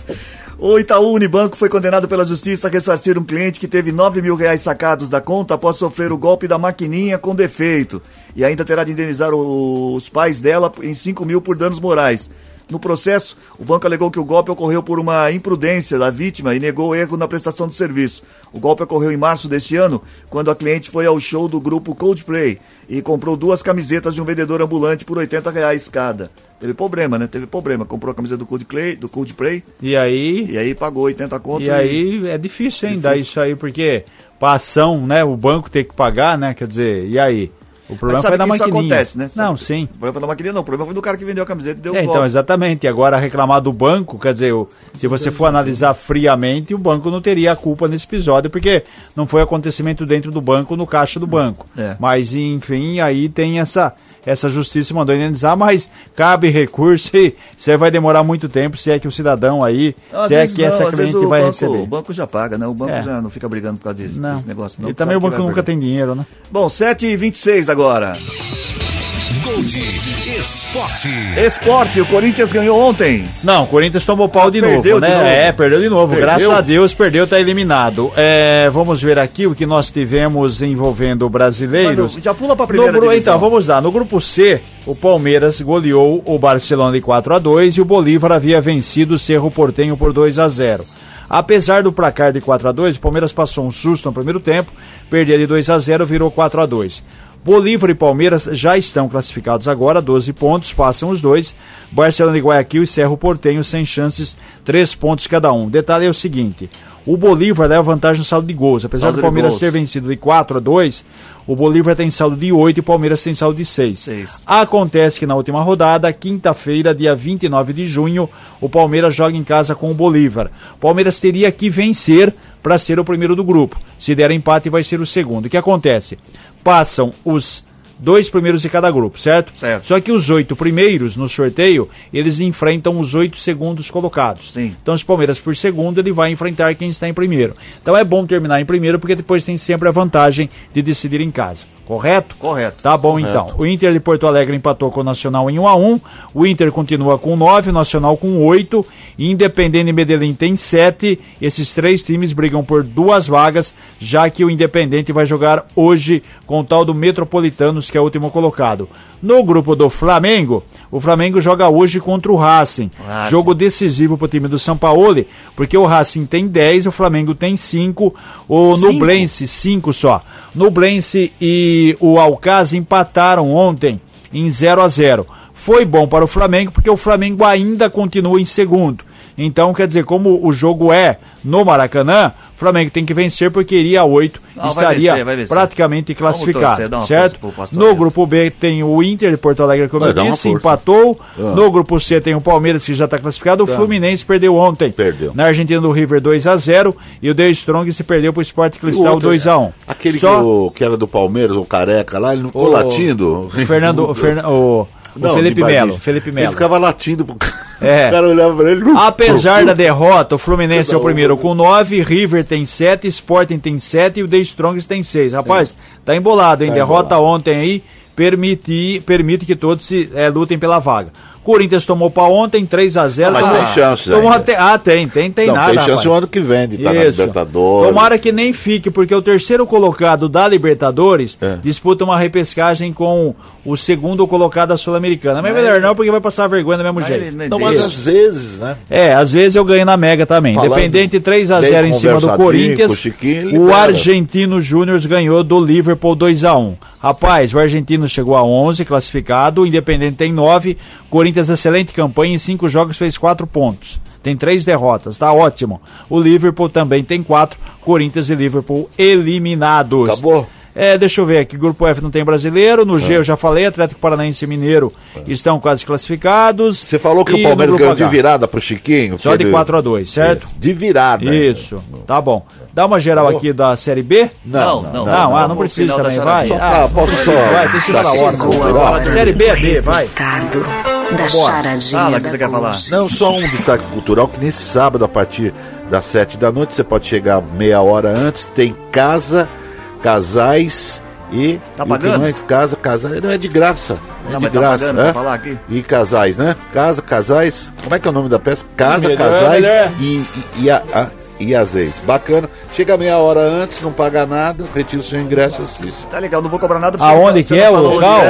O Itaú Unibanco foi condenado pela justiça a ressarcir um cliente que teve 9 mil reais sacados da conta após sofrer o golpe da maquininha com defeito. E ainda terá de indenizar os pais dela em 5 mil por danos morais. No processo, o banco alegou que o golpe ocorreu por uma imprudência da vítima e negou erro na prestação do serviço. O golpe ocorreu em março deste ano, quando a cliente foi ao show do grupo Coldplay e comprou duas camisetas de um vendedor ambulante por 80 reais cada. Teve problema, né? Teve problema. Comprou a camiseta do Coldplay, do Coldplay E aí, e aí pagou 80 conto. e aí é difícil, hein, dar isso aí, porque pra ação, né, o banco tem que pagar, né, quer dizer, e aí? O problema foi da que isso maquininha. acontece, né? Não, Sabe- sim. O problema foi da maquininha, não. O problema foi do cara que vendeu a camiseta e deu É, então, exatamente. E agora reclamar do banco, quer dizer, se você for analisar friamente, o banco não teria a culpa nesse episódio, porque não foi acontecimento dentro do banco, no caixa do banco. É. Mas, enfim, aí tem essa, essa justiça mandou indenizar, mas cabe recurso e você vai demorar muito tempo se é que o cidadão aí, Às se é que não, essa cliente vai banco, receber. O banco já paga, né? O banco É. já não fica brigando por causa desse, Não. desse negócio. Não, e também o banco nunca perder. tem dinheiro, né? Bom, 7h26 agora. Gold Esporte. Esporte, o Corinthians ganhou ontem. Não, o Corinthians tomou pau de perdeu novo, de né? novo. É, perdeu de novo. Perdeu? Graças a Deus, perdeu, tá eliminado. É, vamos ver aqui o que nós tivemos envolvendo brasileiros. Mas já pula pra primeira No divisão. Então, vamos lá. No grupo C, o Palmeiras goleou o Barcelona de 4 a 2 e o Bolívar havia vencido o Cerro Portenho por 2 a 0 Apesar do placar de 4 a 2 o Palmeiras passou um susto no primeiro tempo, perdia de 2 a 0 virou 4 a 2 Bolívar e Palmeiras já estão classificados agora, 12 pontos, passam os dois. Barcelona e Guayaquil e Cerro Portenho sem chances, 3 pontos cada um. Detalhe é o seguinte: o Bolívar leva vantagem no saldo de gols. Apesar Saldo do Palmeiras ter vencido de 4 a 2, o Bolívar tem saldo de 8 e o Palmeiras tem saldo de 6. Seis. Acontece que na última rodada, quinta-feira, dia 29 de junho, o Palmeiras joga em casa com o Bolívar. O Palmeiras teria que vencer para ser o primeiro do grupo. Se der empate, vai ser o segundo. O que acontece? Passam os dois primeiros de cada grupo, certo? Certo. Só que os oito primeiros no sorteio, eles enfrentam os oito segundos colocados. Sim. Então, se o Palmeiras por segundo, ele vai enfrentar quem está em primeiro. Então é bom terminar em primeiro, porque depois tem sempre a vantagem de decidir em casa. Correto? Correto. Tá bom então. O Inter de Porto Alegre empatou com o Nacional em 1 a 1 O Inter continua com 9, o Nacional com 8. Independente e Medellín tem 7. Esses três times brigam por duas vagas, já que o Independente vai jogar hoje com o tal do Metropolitanos, que é o último colocado. No grupo do Flamengo, o Flamengo joga hoje contra o Racing. Racing. Jogo decisivo para o time do São Paulo, porque o Racing tem 10, o Flamengo tem 5, o Cinco? Nublense 5 só. Nublense e o Alcaz empataram ontem em 0 a 0. Foi bom para o Flamengo porque o Flamengo ainda continua em segundo. Então, quer dizer, como o jogo é no Maracanã, o Flamengo tem que vencer porque iria a 8, Não, vai estaria vencer, vai vencer. praticamente classificado, torcer, certo? No grupo B tem o Inter de Porto Alegre, como Vai eu dar uma disse, empatou. Ah. No grupo C tem o Palmeiras, que já está classificado. O Fluminense perdeu ontem. Perdeu. Na Argentina do River 2 a 0 e o The Strong se perdeu para o Sport E o Cristal outro, 2 a 1 Aquele Só que, o- que era do Palmeiras, o careca lá, ele não ficou (laughs) o- latindo. o Fernando, o, Fernan- o- Não, Felipe Melo. Felipe Ele Melo. ficava latindo pro. (laughs) É. O cara olhava pra ele. (laughs) Apesar (laughs) da derrota, o Fluminense é o Não, primeiro não. com 9, River tem 7, Sporting tem 7 e o The Strongs tem 6. Rapaz, tá embolado, hein? Tá derrota embolado. ontem aí permite, permite que todos se, eh, lutem pela vaga. Corinthians tomou pra ontem 3 a 0 Ah, mas tomou- tem tomou ainda. até, Ah, tem, tem, tem não, nada. tem chance rapaz. o ano que vem de estar na Isso. Libertadores. Tomara que nem fique, porque o terceiro colocado da Libertadores É. disputa uma repescagem com o segundo colocado da Sul-Americana. Mas, melhor não, porque vai passar vergonha do mesmo Mas jeito. não mas às vezes, né? É, às vezes eu ganho na Mega também. Falando Independente 3 a bem 0 em cima do Corinthians. o Chiquinho, o libera. Argentino Júnior ganhou do Liverpool 2 a 1. Rapaz, o argentino chegou a 11 classificado, o Independente tem 9, Corinthians excelente campanha em 5 jogos fez 4 pontos. Tem três derrotas, tá ótimo. O Liverpool também tem quatro. Corinthians e Liverpool eliminados. Acabou? É, deixa eu ver aqui. Grupo F não tem brasileiro. No G eu já falei. Atlético Paranaense e Mineiro estão quase classificados. Você falou que E o Palmeiras ganhou de virada pro Chiquinho. Só de ele- 4 a 2 certo? De virada. Isso, tá bom. Dá uma geral aqui da Série B? Não, Não, não. Não, ah, não precisa também, vai. Só Ah, posso só vai, tem cima da hora. Chegou a hora Série B é B, vai. Da Bora. charadinha Fala, o que você quer falar? Não, só um destaque cultural que nesse sábado, a partir das sete da noite, você pode chegar meia hora antes, tem casa, casais e. Tá e pagando? De casa, casais, não é de graça. É Não, de tá graça. pagando é? pra falar aqui? E casais, né? Casa, casais. Como é que é o nome da peça? Casa, Melhor, casais melhor. e, e, e, a, a, e azeis. Bacana. Chega meia hora antes, não paga nada, retira o seu ingresso e assiste. Tá legal, não vou cobrar nada pra você. Aonde que é o local?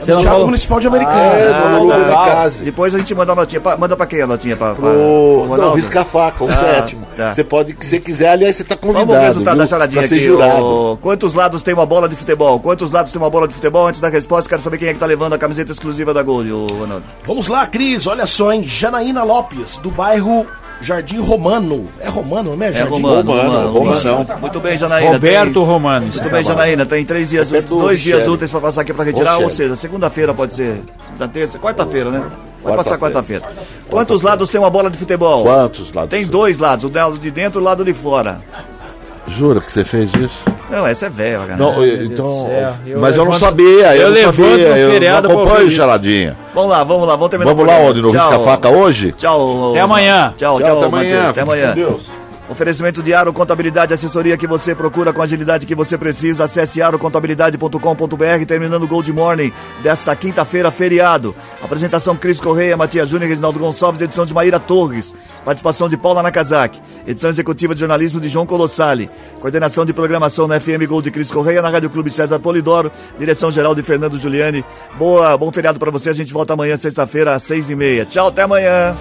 É. Você não Teatro falou? Municipal de Americana. É, Ah, Lula tá. Depois a gente manda uma notinha. pra- Manda pra quem a notinha? Pra, pra, Pro... Não, risca-faca, o Ah, sétimo. tá. Você pode, se você quiser, aliás, você tá convidado. Vamos ao resultado viu? da charadinha pra aqui. jurado. ô. Quantos lados tem uma bola de futebol? Quantos lados tem uma bola de futebol? Antes da resposta, quero saber quem é que tá levando a camiseta exclusiva da Gold, Ronaldo. Vamos lá, Cris, olha só, hein? Janaína Lopes, do bairro Jardim Romano. É Romano, não é? É Jardim Romano, Romano, Romano. Romanão. Muito bem, Janaína. Roberto tem... Romano. Muito bem, Janaína. Tem três dias, É do dois dias Michele. úteis pra passar aqui pra retirar, ou seja, segunda-feira pode ser. Da terça, quarta-feira, né? Vai passar Quarta-feira. quarta-feira. Quantos lados tem uma bola de futebol? Quantos lados? Tem dois lados, o lado de dentro e o lado de fora. Jura que você fez isso? Não, essa é velha, cara. Não, Deus então. Eu mas eu não levanto- sabia, eu, eu não levanto sabia, no eu feriado não acompanho isso. charadinha. Vamos lá, vamos lá, vamos terminar Vamos o lá onde? No Tchau. Risca-Faca hoje? Tchau. Até amanhã. Tchau, tchau, Tchau, até amanhã. Até amanhã. Deus. Oferecimento de Aro Contabilidade, assessoria que você procura com a agilidade que você precisa. Acesse arocontabilidade.com.br, terminando o Gold Morning desta quinta-feira, feriado. Apresentação Cris Correia, Matias Júnior, Reginaldo Gonçalves, edição de Maíra Torres. Participação de Paula Nakazaki. Edição executiva de jornalismo de João Colossali. Coordenação de programação na FM Gold de Cris Correia, na Rádio Clube César Polidoro. Direção geral de Fernando Giuliani. Boa, bom feriado para você. A gente volta amanhã, sexta-feira, às seis e meia. Tchau, até amanhã.